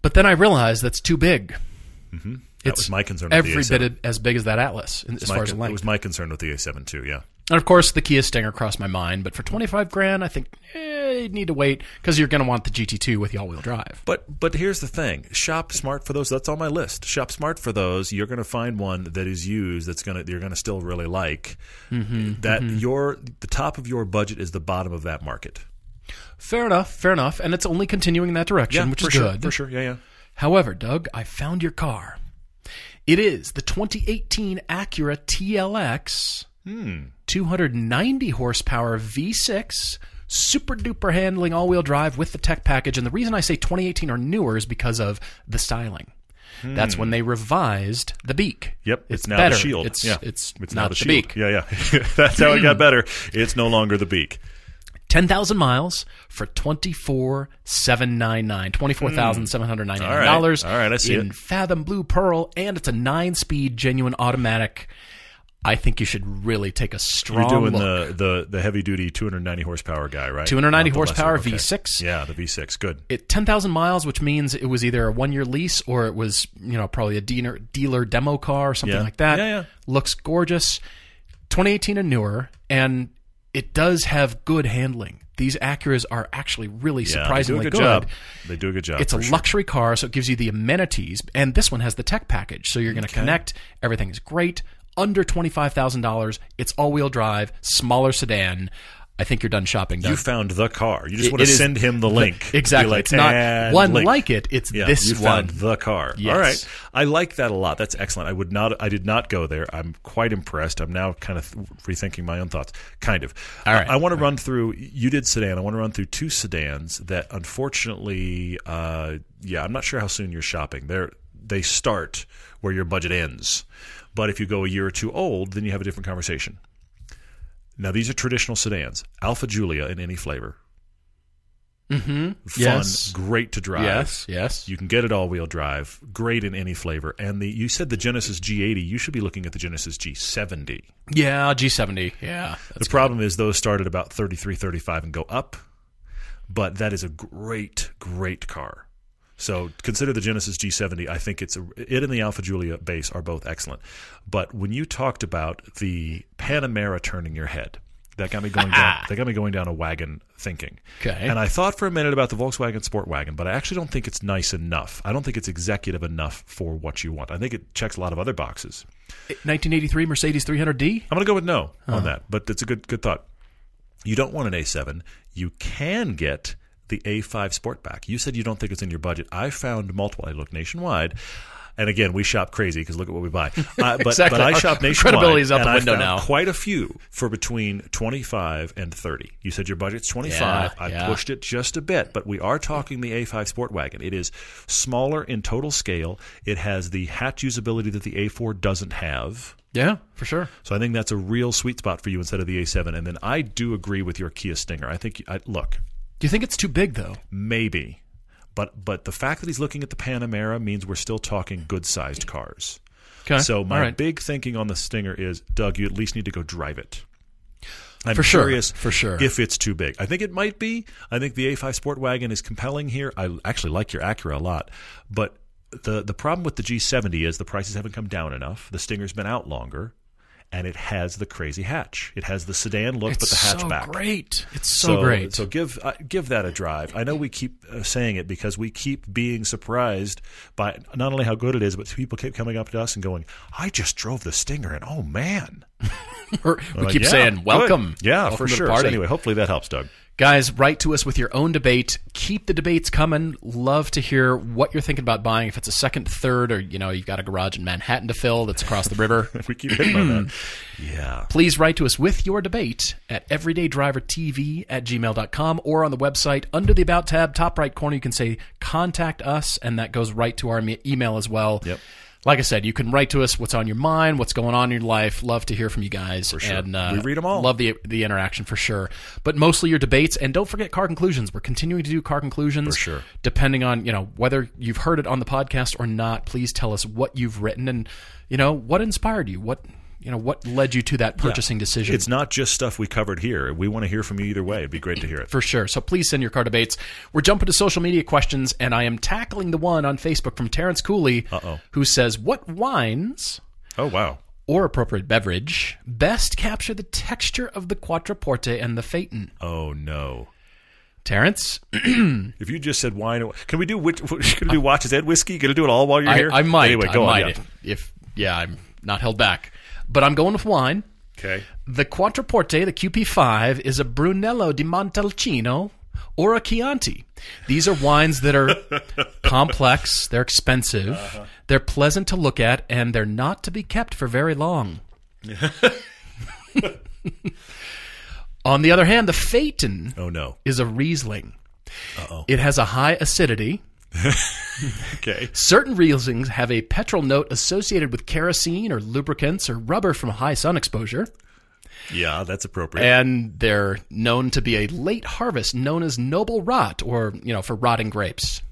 But then I realized that's too big. Mm-hmm. That it's was my concern. With every the A7. bit as big as that Atlas as far as con- it was my concern with the A7 too. Yeah. And of course, the Kia Stinger crossed my mind, but for twenty five grand, I think eh, you'd need to wait because you're going to want the GT2 with the all wheel drive. But but here's the thing: shop smart for those. That's on my list. Shop smart for those. You're going to find one that is used. That's going to you're going to still really like. Mm-hmm, that your the top of your budget is the bottom of that market. Fair enough, fair enough, and it's only continuing in that direction, which for is sure, good. for sure. Yeah, yeah. However, Doug, I found your car. It is the 2018 Acura TLX, 290 horsepower V6, super duper handling all wheel drive with the tech package. And the reason I say 2018 or newer is because of the styling. That's when they revised the beak. Yep, it's, it's, now better. the shield. It's yeah, it's, it's not now the, shield. beak. Yeah, yeah. That's how it got better. It's no longer the beak. 10,000 miles for 24799 hmm. $24,799 All right, I see in it. Fathom Blue Pearl and it's a 9-speed genuine automatic. I think you should really take a strong You're doing look. the, the the heavy duty 290 horsepower guy, right? 290 Not the lesser- horsepower okay. V6. Yeah, the V6. Good. It 10,000 miles, which means it was either a one-year lease or it was, you know, probably a dealer, dealer demo car or something Yeah. like that. Yeah, yeah. Looks gorgeous. 2018 and newer, and it does have good handling. These Acuras are actually really Yeah, surprisingly they do a good job. They do a good job. It's a sure. luxury car, so it gives you the amenities. And this one has the tech package, so you're going to connect. Everything is great. Under twenty five thousand dollars. It's all wheel drive, smaller sedan. I think you're done shopping. Doug. You found the car. You just It- want to is send him the link. exactly. Like, it's not one link." like it. It's Yeah, this you one. found the car. Yes. All right, I like that a lot. That's excellent. I would not. I did not go there. I'm quite impressed. I'm now kind of rethinking my own thoughts. Kind of. All right. I, I want to run through. You did sedan. I want to run through two sedans that, unfortunately, uh, yeah, I'm not sure how soon you're shopping. They're they start where your budget ends, but if you go a year or two old, then you have a different conversation. Now these are traditional sedans. Alfa Giulia in any flavor. mm-hmm. Fun, Yes. great to drive. Yes. Yes. You can get it all wheel drive, great in any flavor. And the you said the Genesis G80, you should be looking at the Genesis G70. Yeah. G70. Yeah. the problem is those start at about 33, 35 and go up. But that is a great, great car. So consider the Genesis G70. I think it's a, it and the Alfa Giulia base are both excellent. But when you talked about the Panamera turning your head, that got me going down. that got me going down a wagon thinking. Okay. And I thought for a minute about the Volkswagen Sport Wagon, but I actually don't think it's nice enough. I don't think it's executive enough for what you want. I think it checks a lot of other boxes. 1983 Mercedes 300D. I'm going to go with no on that, but it's a good good thought. You don't want an A7. You can get the A5 Sportback. You said you don't think it's in your budget. I found multiple. I looked nationwide. And again, we shop crazy because look at what we buy. Uh, but, Exactly. but I shop nationwide. credibility is out and the window found now. Quite a few for between 25 and 30. You said your budget's 25. Yeah, I yeah. pushed it just a bit, but we are talking the A5 Sport Wagon. It is smaller in total scale. It has the hatch usability that the A4 doesn't have. Yeah, for sure. So I think that's a real sweet spot for you instead of the A7. And then I do agree with your Kia Stinger. I think I, look, Do you think it's too big though? maybe, but but the fact that he's looking at the Panamera means we're still talking good sized cars. Okay. So my right. big thinking on the Stinger is, Doug, you at least need to go drive it. I'm For sure, curious for sure. if it's too big. I think it might be. I think the A5 Sport Wagon is compelling here. I actually like your Acura a lot, but the the problem with the G70 is the prices haven't come down enough. The Stinger's been out longer, and it has the crazy hatch. It has the sedan look, it's but the so hatchback. great. It's so, great. So give uh, give that a drive. I know we keep uh, saying it because we keep being surprised by not only how good it is, but people keep coming up to us and going, "I just drove the Stinger, and oh man!" We Like, keep yeah, saying good. welcome. Yeah, Welcome for sure. So anyway, hopefully that helps, Doug. Guys, write to us with your own debate. Keep the debates coming. Love to hear what you're thinking about buying. If it's a second, third, or you know you've got a garage in Manhattan to fill that's across the river. we keep hitting on that. Yeah. Please write to us with your debate at everydaydrivertv at gmail.com or on the website under the About tab, top right corner. You can say contact us, and that goes right to our email as well. Yep. Like I said, you can write to us what's on your mind, what's going on in your life. Love to hear from you guys. For sure. And, uh, We read 'em all. Love the the interaction for sure. But mostly your debates, and don't forget car conclusions. We're continuing to do car conclusions. For sure. Depending on you know whether you've heard it on the podcast or not, please tell us what you've written and you know what inspired you. What you know, what led you to that purchasing decision? It's not just stuff we covered here. We want to hear from you either way. It'd be great to hear it. for sure. So please send your car debates. We're jumping to social media questions, and I am tackling the one on Facebook from Terrence Cooley, Uh-oh. who says, "What wines Oh wow. or appropriate beverage best capture the texture of the Quattroporte and the Phaeton?" Oh no. Terrence, If you just said wine, can we do which, can we do watches and whiskey? Can we do it all while you're I, here? I might, Anyway, go I on. might yeah. if, if yeah, I'm not held back, but I'm going with wine. Okay. The Quattroporte, the QP5, is a Brunello di Montalcino or a Chianti. These are wines that are complex, they're expensive, Uh-huh. they're pleasant to look at, and they're not to be kept for very long. On the other hand, the Phaeton Oh no. is a Riesling. Oh, It has a high acidity. Okay. Certain Rieslings have a petrol note associated with kerosene or lubricants or rubber from high sun exposure. Yeah, that's appropriate. and they're known to be a late harvest known as noble rot or you know for rotting grapes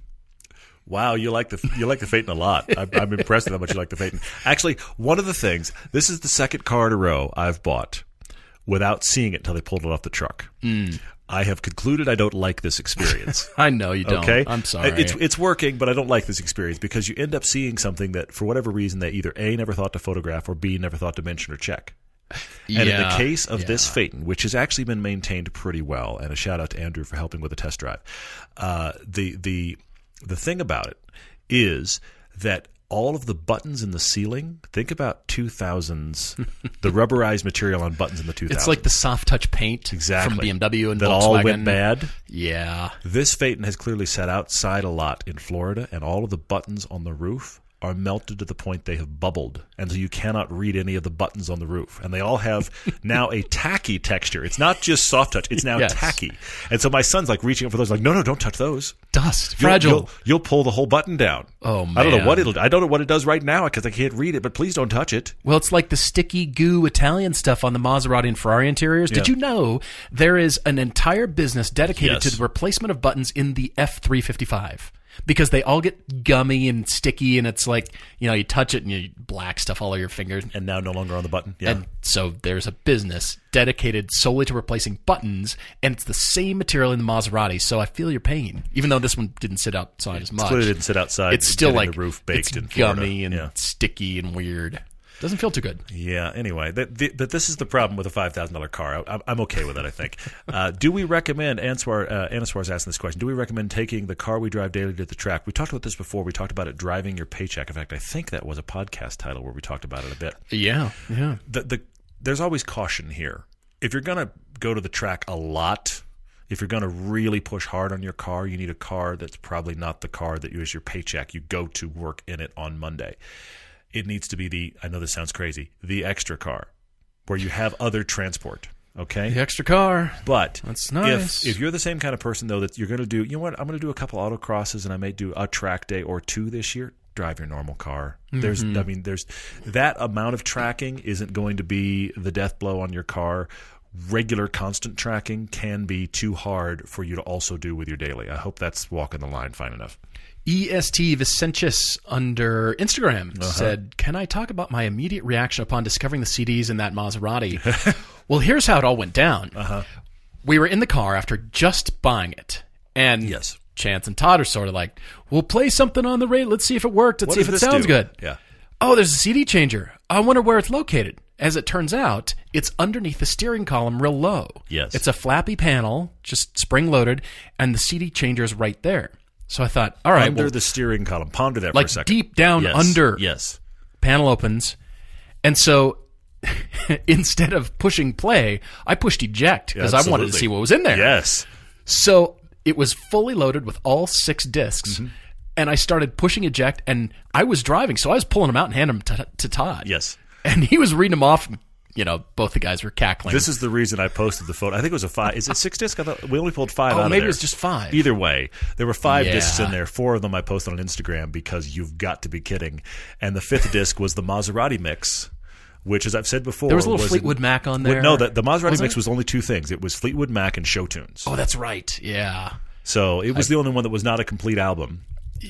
Wow, you like the you like the Phaeton a lot. I'm, I'm impressed with how much you like the Phaeton. Actually, one of the things this is the second car in a row I've bought without seeing it until they pulled it off the truck. Hmm. I have concluded I don't like this experience. i know you don't Okay, i'm sorry It's it's working, but I don't like this experience because you end up seeing something that, for whatever reason, they either a never thought to photograph or b never thought to mention or check. And in the case of this. Phaeton, which has actually been maintained pretty well, and a shout out to Andrew for helping with the test drive, uh, the the the thing about it is that all of the buttons in the ceiling. Think about two thousands, the rubberized material on buttons in the two thousands. it's like the soft touch paint exactly from bmw and that volkswagen all went bad. yeah This Phaeton has clearly sat outside a lot in Florida, and all of the buttons on the roof are melted to the point they have bubbled, and so you cannot read any of the buttons on the roof. And they all have now a tacky texture. It's not just soft touch; it's now Yes. tacky. And so my son's like reaching up for those, like, no, no, don't touch those. dust You'll- fragile You'll, you'll pull the whole button down. Oh, man, I don't know what it'll. I don't know what it does right now because I can't read it. But please don't touch it. well it's like the sticky goo italian stuff on the maserati and ferrari interiors did you know there is an entire business dedicated Yes. to the replacement of buttons in the f355 because they all get gummy and sticky and it's like you know you touch it and you black stuff all over your fingers And now no longer on the button. Yeah. And so there's a business dedicated solely to replacing buttons, and it's the same material in the Maserati. So I feel your pain, even though this one didn't sit outside as much. Clearly didn't sit outside. It's still like the roof baked it's in Florida. gummy and Yeah. sticky and weird. Doesn't feel too good. Yeah. Anyway, that, the, but this is the problem with a five thousand dollar car. I, I'm okay with it. I think. Uh, do we recommend? Answar uh, Anaswar is asking this question. Do we recommend taking the car we drive daily to the track? We talked about this before. We talked about it driving your paycheck. In fact, I think that was a podcast title where we talked about it a bit. Yeah, yeah. The, the there's always caution here. If you're going to go to the track a lot. If you're going to really push hard on your car, you need a car that's probably not the car that you your paycheck. You go to work in it on Monday it needs to be the I know this sounds crazy, the extra car where you have other transport. Okay? The extra car. But That's nice. if if you're the same kind of person though that you're going to do, you know what? I'm going to do a couple autocrosses and I may do a track day or two this year. Drive your normal car. There's Mm-hmm. I mean there's that amount of tracking isn't going to be the death blow on your car. Regular constant tracking can be too hard for you to also do with your daily. I hope that's walking the line fine enough. EST Vicentius under Instagram Uh-huh. said, Can I talk about my immediate reaction upon discovering the CDs in that Maserati? well, here's how it all went down. Uh-huh. We were in the car after just buying it. And Yes. Chance and Todd are sort of like, We'll play something on the radio. Let's see if it worked. Let's What see if it sounds do? good. Yeah. Oh, there's a CD changer. I wonder where it's located. As it turns out, it's underneath the steering column real low. Yes. It's a flappy panel, just spring loaded, and the CD changer is right there. So I thought, all right, Under well, the steering column. Ponder that for like a second. deep down Yes. under Yes. panel opens. And so instead of pushing play, I pushed eject because I wanted to see what was in there. Yes. So it was fully loaded with all six disks Mm-hmm. And I started pushing eject, and I was driving, so I was pulling them out and handing them to, to Todd. Yes. And he was reading them off. And, you know, both the guys were cackling. This is the reason I posted the photo. I think it was a five. Is it six disc? I thought we only pulled five Oh, out of maybe it was just five. Either way, there were five Yeah. discs in there. Four of them I posted on Instagram because you've got to be kidding. And the fifth disc was the Maserati mix. Which, as I've said before, There was a little in- Fleetwood Mac on there. No, the, the Maserati Was mix it? was only two things. It was Fleetwood Mac and show tunes. oh, that's right. Yeah. So it was the only one that was not a complete album.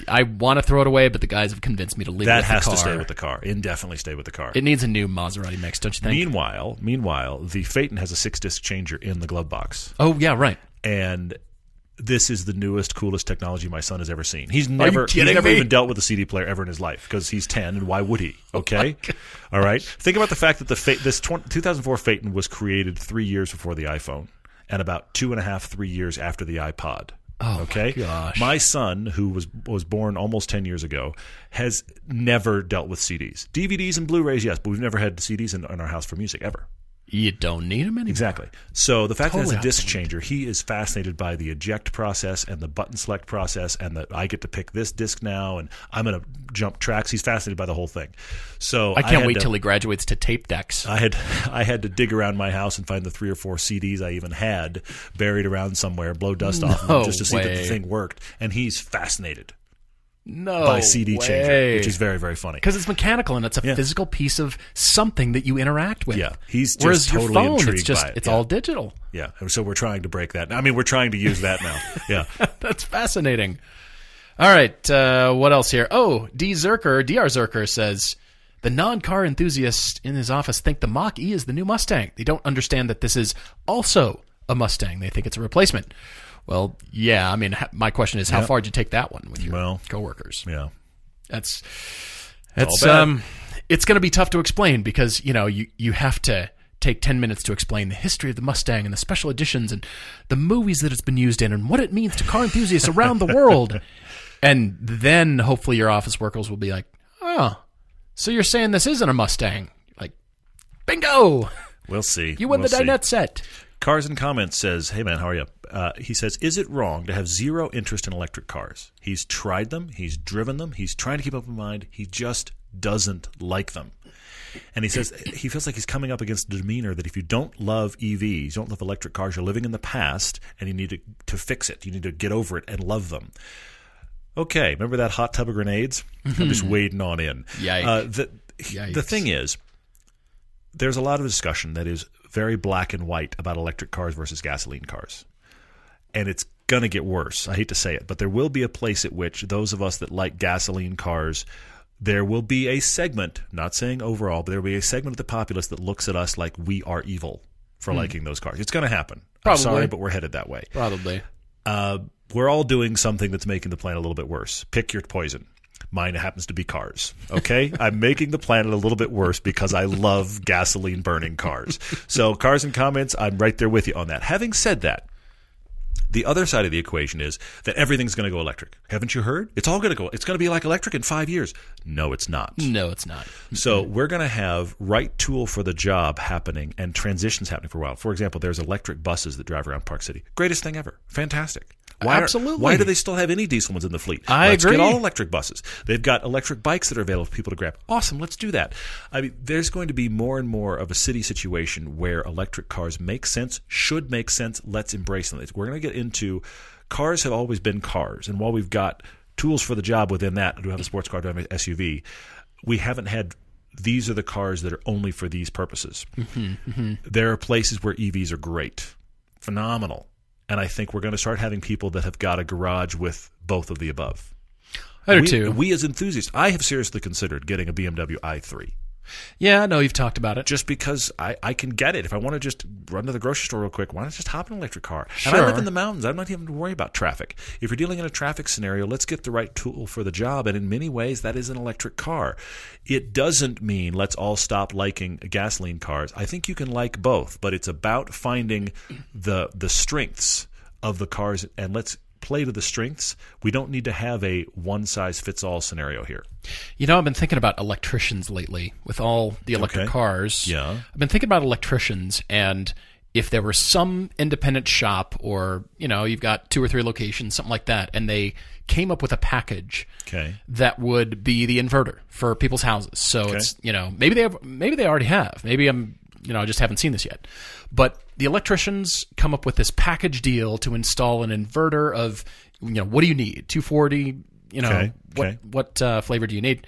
I want to throw it away, but the guys have convinced me to leave it That with has the to stay with the car. Indefinitely stay with the car. It needs a new Maserati mix, don't you think? meanwhile, meanwhile, the Phaeton has a six disc changer in the glove box, oh yeah, right. and this is the newest, coolest technology my son has ever seen. He's never he's never me? even dealt with a CD player ever in his life because he's ten, and why would he? Oh Okay, all right. Think about the fact that the Pha- this 20, 2004 Phaeton was created three years before the iPhone, and about two and a half, three years after the iPod. Oh, okay. my gosh. My son, who was was born almost ten years ago, has never dealt with CDs, DVDs, and Blu-rays. Yes, but we've never had CDs in, in our house for music ever. You don't need them anymore. Exactly. So the fact that Totally it's a disc changer, he is fascinated by the eject process and the button select process, and that I get to pick this disc now, and I'm going to jump tracks. He's fascinated by the whole thing. So I can't had wait to, till he graduates to tape decks. I had I had to dig around my house and find the three or four CDs I even had buried around somewhere, blow dust off them just to see that the thing worked. And he's fascinated no by CD changer, way. which is very very funny. because it's mechanical and it's a Yeah. physical piece of something that you interact with. Yeah, he's just Whereas totally your phone, it's intrigued just by it. it's Yeah. all digital. Yeah, so we're trying to break that. I mean, we're trying to use that now. Yeah. That's fascinating. All right, uh, what else here? Oh, D Zerker, Dr Zerker says the non-car enthusiasts in his office think the Mach E is the new Mustang. They don't understand that this is also a Mustang. They think it's a replacement. Well, yeah. I mean, my question is, how far did you take that one with your Well, coworkers? Yeah. That's that's um it's going to be tough to explain because you know you you have to take 10 minutes to explain the history of the Mustang and the special editions and the movies that it's been used in and what it means to car enthusiasts around the world. And then hopefully your office workers will be like, "Oh, so you're saying this isn't a Mustang?" Like, bingo! We'll see. You win We'll the dinette set. Cars and Comments says, "Hey man, how are you?" Uh, he says, "Is it wrong to have zero interest in electric cars? He's tried them, he's driven them, he's trying to keep up in mind. He just doesn't like them." And he says he feels like he's coming up against the demeanor that if you don't love EVs, you don't love electric cars, you're living in the past, and you need to to fix it. You need to get over it and love them. Okay, remember that hot tub of grenades? I'm just wading on in. Yikes. Uh, the the thing is, there's a lot of discussion that is very black and white about electric cars versus gasoline cars. And it's going to get worse. I hate to say it, but there will be a place at which those of us that like gasoline cars, there will be a segment, not saying overall, but there will be a segment of the populace that looks at us like we are evil for liking those cars. It's going to happen. Probably. I'm sorry, but we're headed that way. Probably. Uh, we're all doing something that's making the planet a little bit worse. Pick your poison. Mine happens to be cars. Okay, I'm making the planet a little bit worse because I love gasoline burning cars. So, cars and comments, I'm right there with you on that. Having said that, the other side of the equation is that everything's going to go electric. Haven't you heard? It's all going to go. It's going to be like electric in five years. No, it's not. No, it's not. So we're going to have right tool for the job happening and transitions happening for a while. For example, there's electric buses that drive around Park City. Greatest thing ever. Fantastic. Why are- Absolutely. why do they still have any diesel ones in the fleet? I let's agree. get all electric buses. They've got electric bikes that are available for people to grab. Awesome. Let's do that. I mean, there's going to be more and more of a city situation where electric cars make sense, should make sense. Let's embrace them. We're going to get into cars have always been cars, and while we've got tools for the job within that, do have a sports car, do have an SUV, we haven't had. These are the cars that are only for these purposes. Mm-hmm, mm-hmm. There are places where EVs are great, phenomenal, and I think we're going to start having people that have got a garage with both of the above. I do we, too. we as enthusiasts, I have seriously considered getting a BMW i3 yeah, I know you've talked about it. just because I, I can get it. If I want to just run to the grocery store real quick, why not just hop in an electric car? And I live in the mountains. I'm not even to worry about traffic. If you're dealing in a traffic scenario, let's get the right tool for the job. And in many ways, that is an electric car. It doesn't mean let's all stop liking gasoline cars. I think you can like both, but it's about finding the the strengths of the cars and let's play to the strengths. We don't need to have a one size fits all scenario here. You know, I've been thinking about electricians lately with all the electric Okay. cars. Yeah. I've been thinking about electricians and if there were some independent shop or, you know, you've got two or three locations, something like that, and they came up with a package Okay. that would be the inverter for people's houses. So it's, you know, maybe they have, maybe they already have. Maybe I'm, you know, I just haven't seen this yet. But the electricians come up with this package deal to install an inverter of, you know, what do you need? 240, you know, Okay, what okay. what uh, flavor do you need?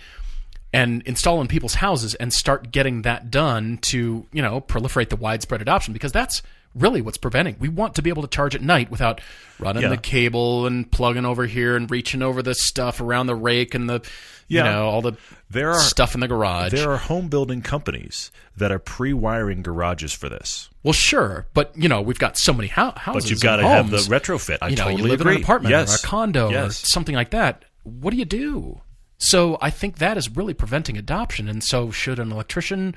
And install in people's houses and start getting that done to, you know, proliferate the widespread adoption because that's really what's preventing. We want to be able to charge at night without running Yeah. the cable and plugging over here and reaching over the stuff around the rake and the Yeah. you know all the There are stuff in the garage. there are home building companies that are pre-wiring garages for this. well, sure, but you know we've got so many hou- houses. But you've got to have the retrofit. I you know, totally you live agree. in an apartment yes. or a condo or something like that. What do you do? So I think that is really preventing adoption. And so should an electrician,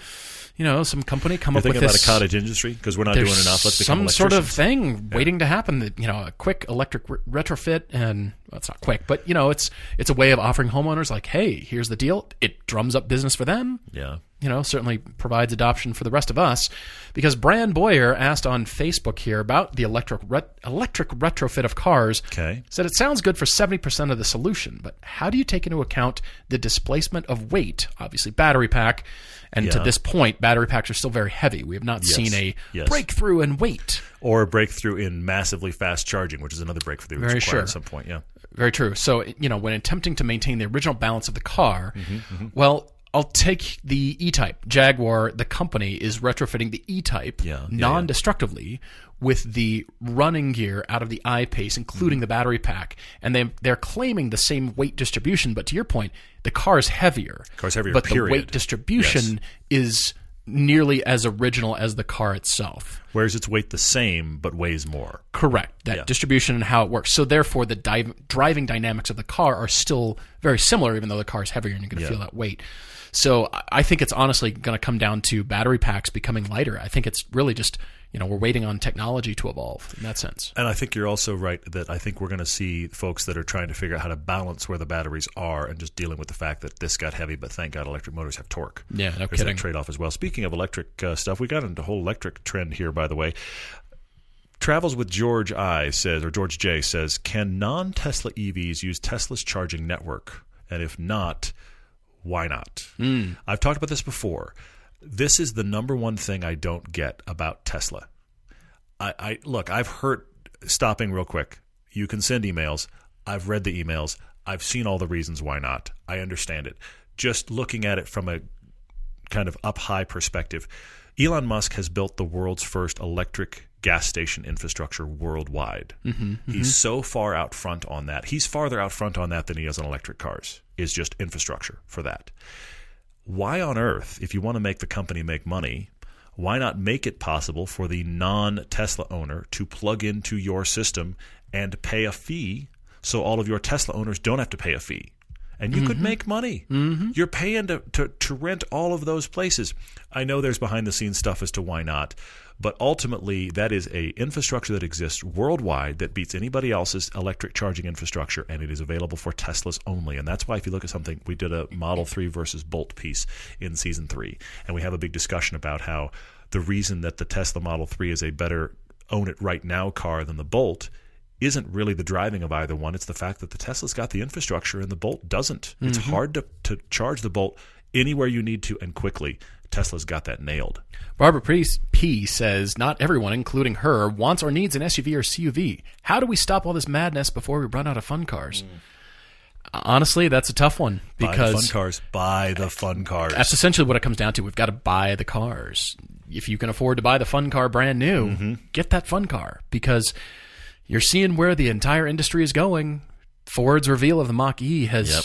you know, some company come You're up with thinking about this a cottage industry because we're not doing enough. Let's some sort of thing waiting to happen. That you know, a quick electric re- retrofit, and well, it's not quick, but you know, it's it's a way of offering homeowners like, hey, here's the deal. It drums up business for them. Yeah. You know, certainly provides adoption for the rest of us. Because Brand Boyer asked on Facebook here about the electric ret- electric retrofit of cars. Okay. Said it sounds good for 70% of the solution, but how do you take into account the displacement of weight? Obviously, battery pack. And to this point, battery packs are still very heavy. We have not Yes. seen a Yes. breakthrough in weight. Or a breakthrough in massively fast charging, which is another breakthrough Very sure. at some point. Yeah. Very true. So, you know, when attempting to maintain the original balance of the car, Mm-hmm, well, I'll take the E Type. Jaguar, the company, is retrofitting the E Type Yeah, yeah, non destructively with the running gear out of the I Pace, including Mm-hmm. the battery pack. And they, they're claiming the same weight distribution. But to your point, the car is heavier. Car's heavier, But the weight distribution is nearly as original as the car itself. Whereas its weight the same but weighs more. Correct. That Yeah. distribution and how it works. So therefore, the dive, driving dynamics of the car are still very similar, even though the car is heavier and you're going to feel that weight. So I- think it's honestly going to come down to battery packs becoming lighter. I think it's really just you know we're waiting on technology to evolve in that sense. And I think you're also right that I think we're going to see folks that are trying to figure out how to balance where the batteries are and just dealing with the fact that this got heavy, but thank God electric motors have torque. Yeah, no There's kidding. that trade off as well. Speaking of electric uh, stuff, we got into a whole electric trend here, by the way. Travels with George I says, or George J says, can non Tesla EVs use Tesla's charging network? And if not, why not? Hmm. I've talked about this before. This is the number one thing I don't get about Tesla. I, I look, I've heard stopping real quick. You can send emails. I've read the emails. I've seen all the reasons why not. I understand it. Just looking at it from a kind of up high perspective, Elon Musk has built the world's first electric gas station infrastructure worldwide. He's so far out front on that. He's farther out front on that than he is on electric cars. Is just infrastructure for that. Why on earth, if you want to make the company make money, why not make it possible for the non Tesla owner to plug into your system and pay a fee so all of your Tesla owners don't have to pay a fee? And you could make money. Mm-hmm. You're paying to, to, to rent all of those places. I know there's behind the scenes stuff as to why not, but ultimately that is a infrastructure that exists worldwide that beats anybody else's electric charging infrastructure, and it is available for Teslas only. And that's why if you look at something, we did a Model 3 versus Bolt piece in season three, and we have a big discussion about how the reason that the Tesla Model 3 is a better own it right now car than the Bolt isn't really the driving of either one. It's the fact that the Tesla's got the infrastructure and the Bolt doesn't. It's hard to, to charge the Bolt anywhere you need to and quickly. Tesla's got that nailed. Barbara P P says not everyone, including her, wants or needs an SUV or CUV. How do we stop all this madness before we run out of fun cars? Honestly, that's a tough one Buy the because fun cars. Buy the fun cars. That's essentially what it comes down to. We've got to buy the cars. If you can afford to buy the fun car brand new, Mm-hmm. get that fun car because you're seeing where the entire industry is going. Ford's reveal of the Mach E has, Yep.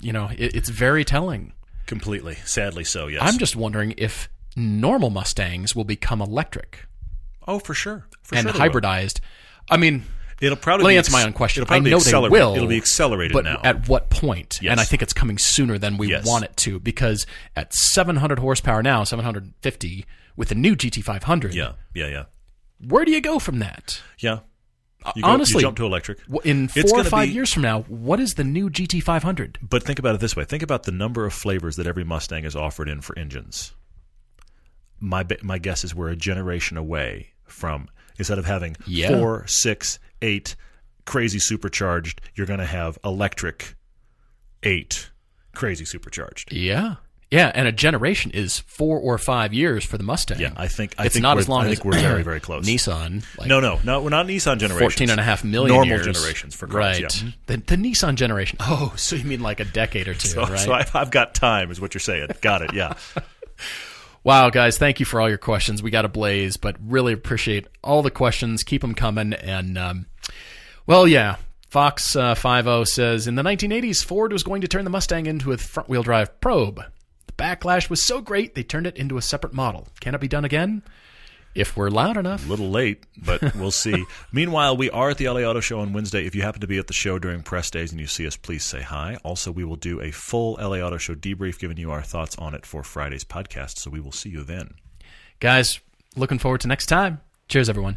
you know, it, it's very telling. Completely. Sadly so, yes. I'm just wondering if normal Mustangs will become electric oh, for sure. For and sure they will. hybridized. I mean, It'll probably let me answer my own question. It'll I know they will. It'll be accelerated but now. at what point? Yes. And I think it's coming sooner than we Yes. want it to because at 700 horsepower now, 750 with the new GT500. yeah, yeah, yeah, Where do you go from that? yeah. You go, honestly- you jump to electric. In It's four or five be- years from now, what is the new GT500? But think about it this way: think about the number of flavors that every Mustang is offered in for engines. My my guess is we're a generation away from instead of having Yeah. four, six, eight crazy supercharged, you're going to have electric eight crazy supercharged. Yeah. Yeah, and a generation is four or five years for the Mustang. Yeah, I think I it's think not as long I as think we're very very close. Nissan. Like No, no, no. We're not Nissan generation. 14 and a half million normal years. generations for cars. right. Yeah. The, the Nissan generation. Oh, so you mean like a decade or two, So, right? so I've, I've got time, is what you're saying. Got it. Yeah. Wow, guys, thank you for all your questions. We got a blaze, but really appreciate all the questions. Keep them coming. And, um, well, yeah, Fox uh, 50 says in the 1980s, Ford was going to turn the Mustang into a front wheel drive probe. Backlash was so great, they turned it into a separate model. Can it be done again? If we're loud enough. A little late, but we'll see. Meanwhile, we are at the LA Auto Show on Wednesday. If you happen to be at the show during press days and you see us, please say hi. Also, we will do a full LA Auto Show debrief, giving you our thoughts on it for Friday's podcast. So we will see you then. Guys, looking forward to next time. Cheers, everyone.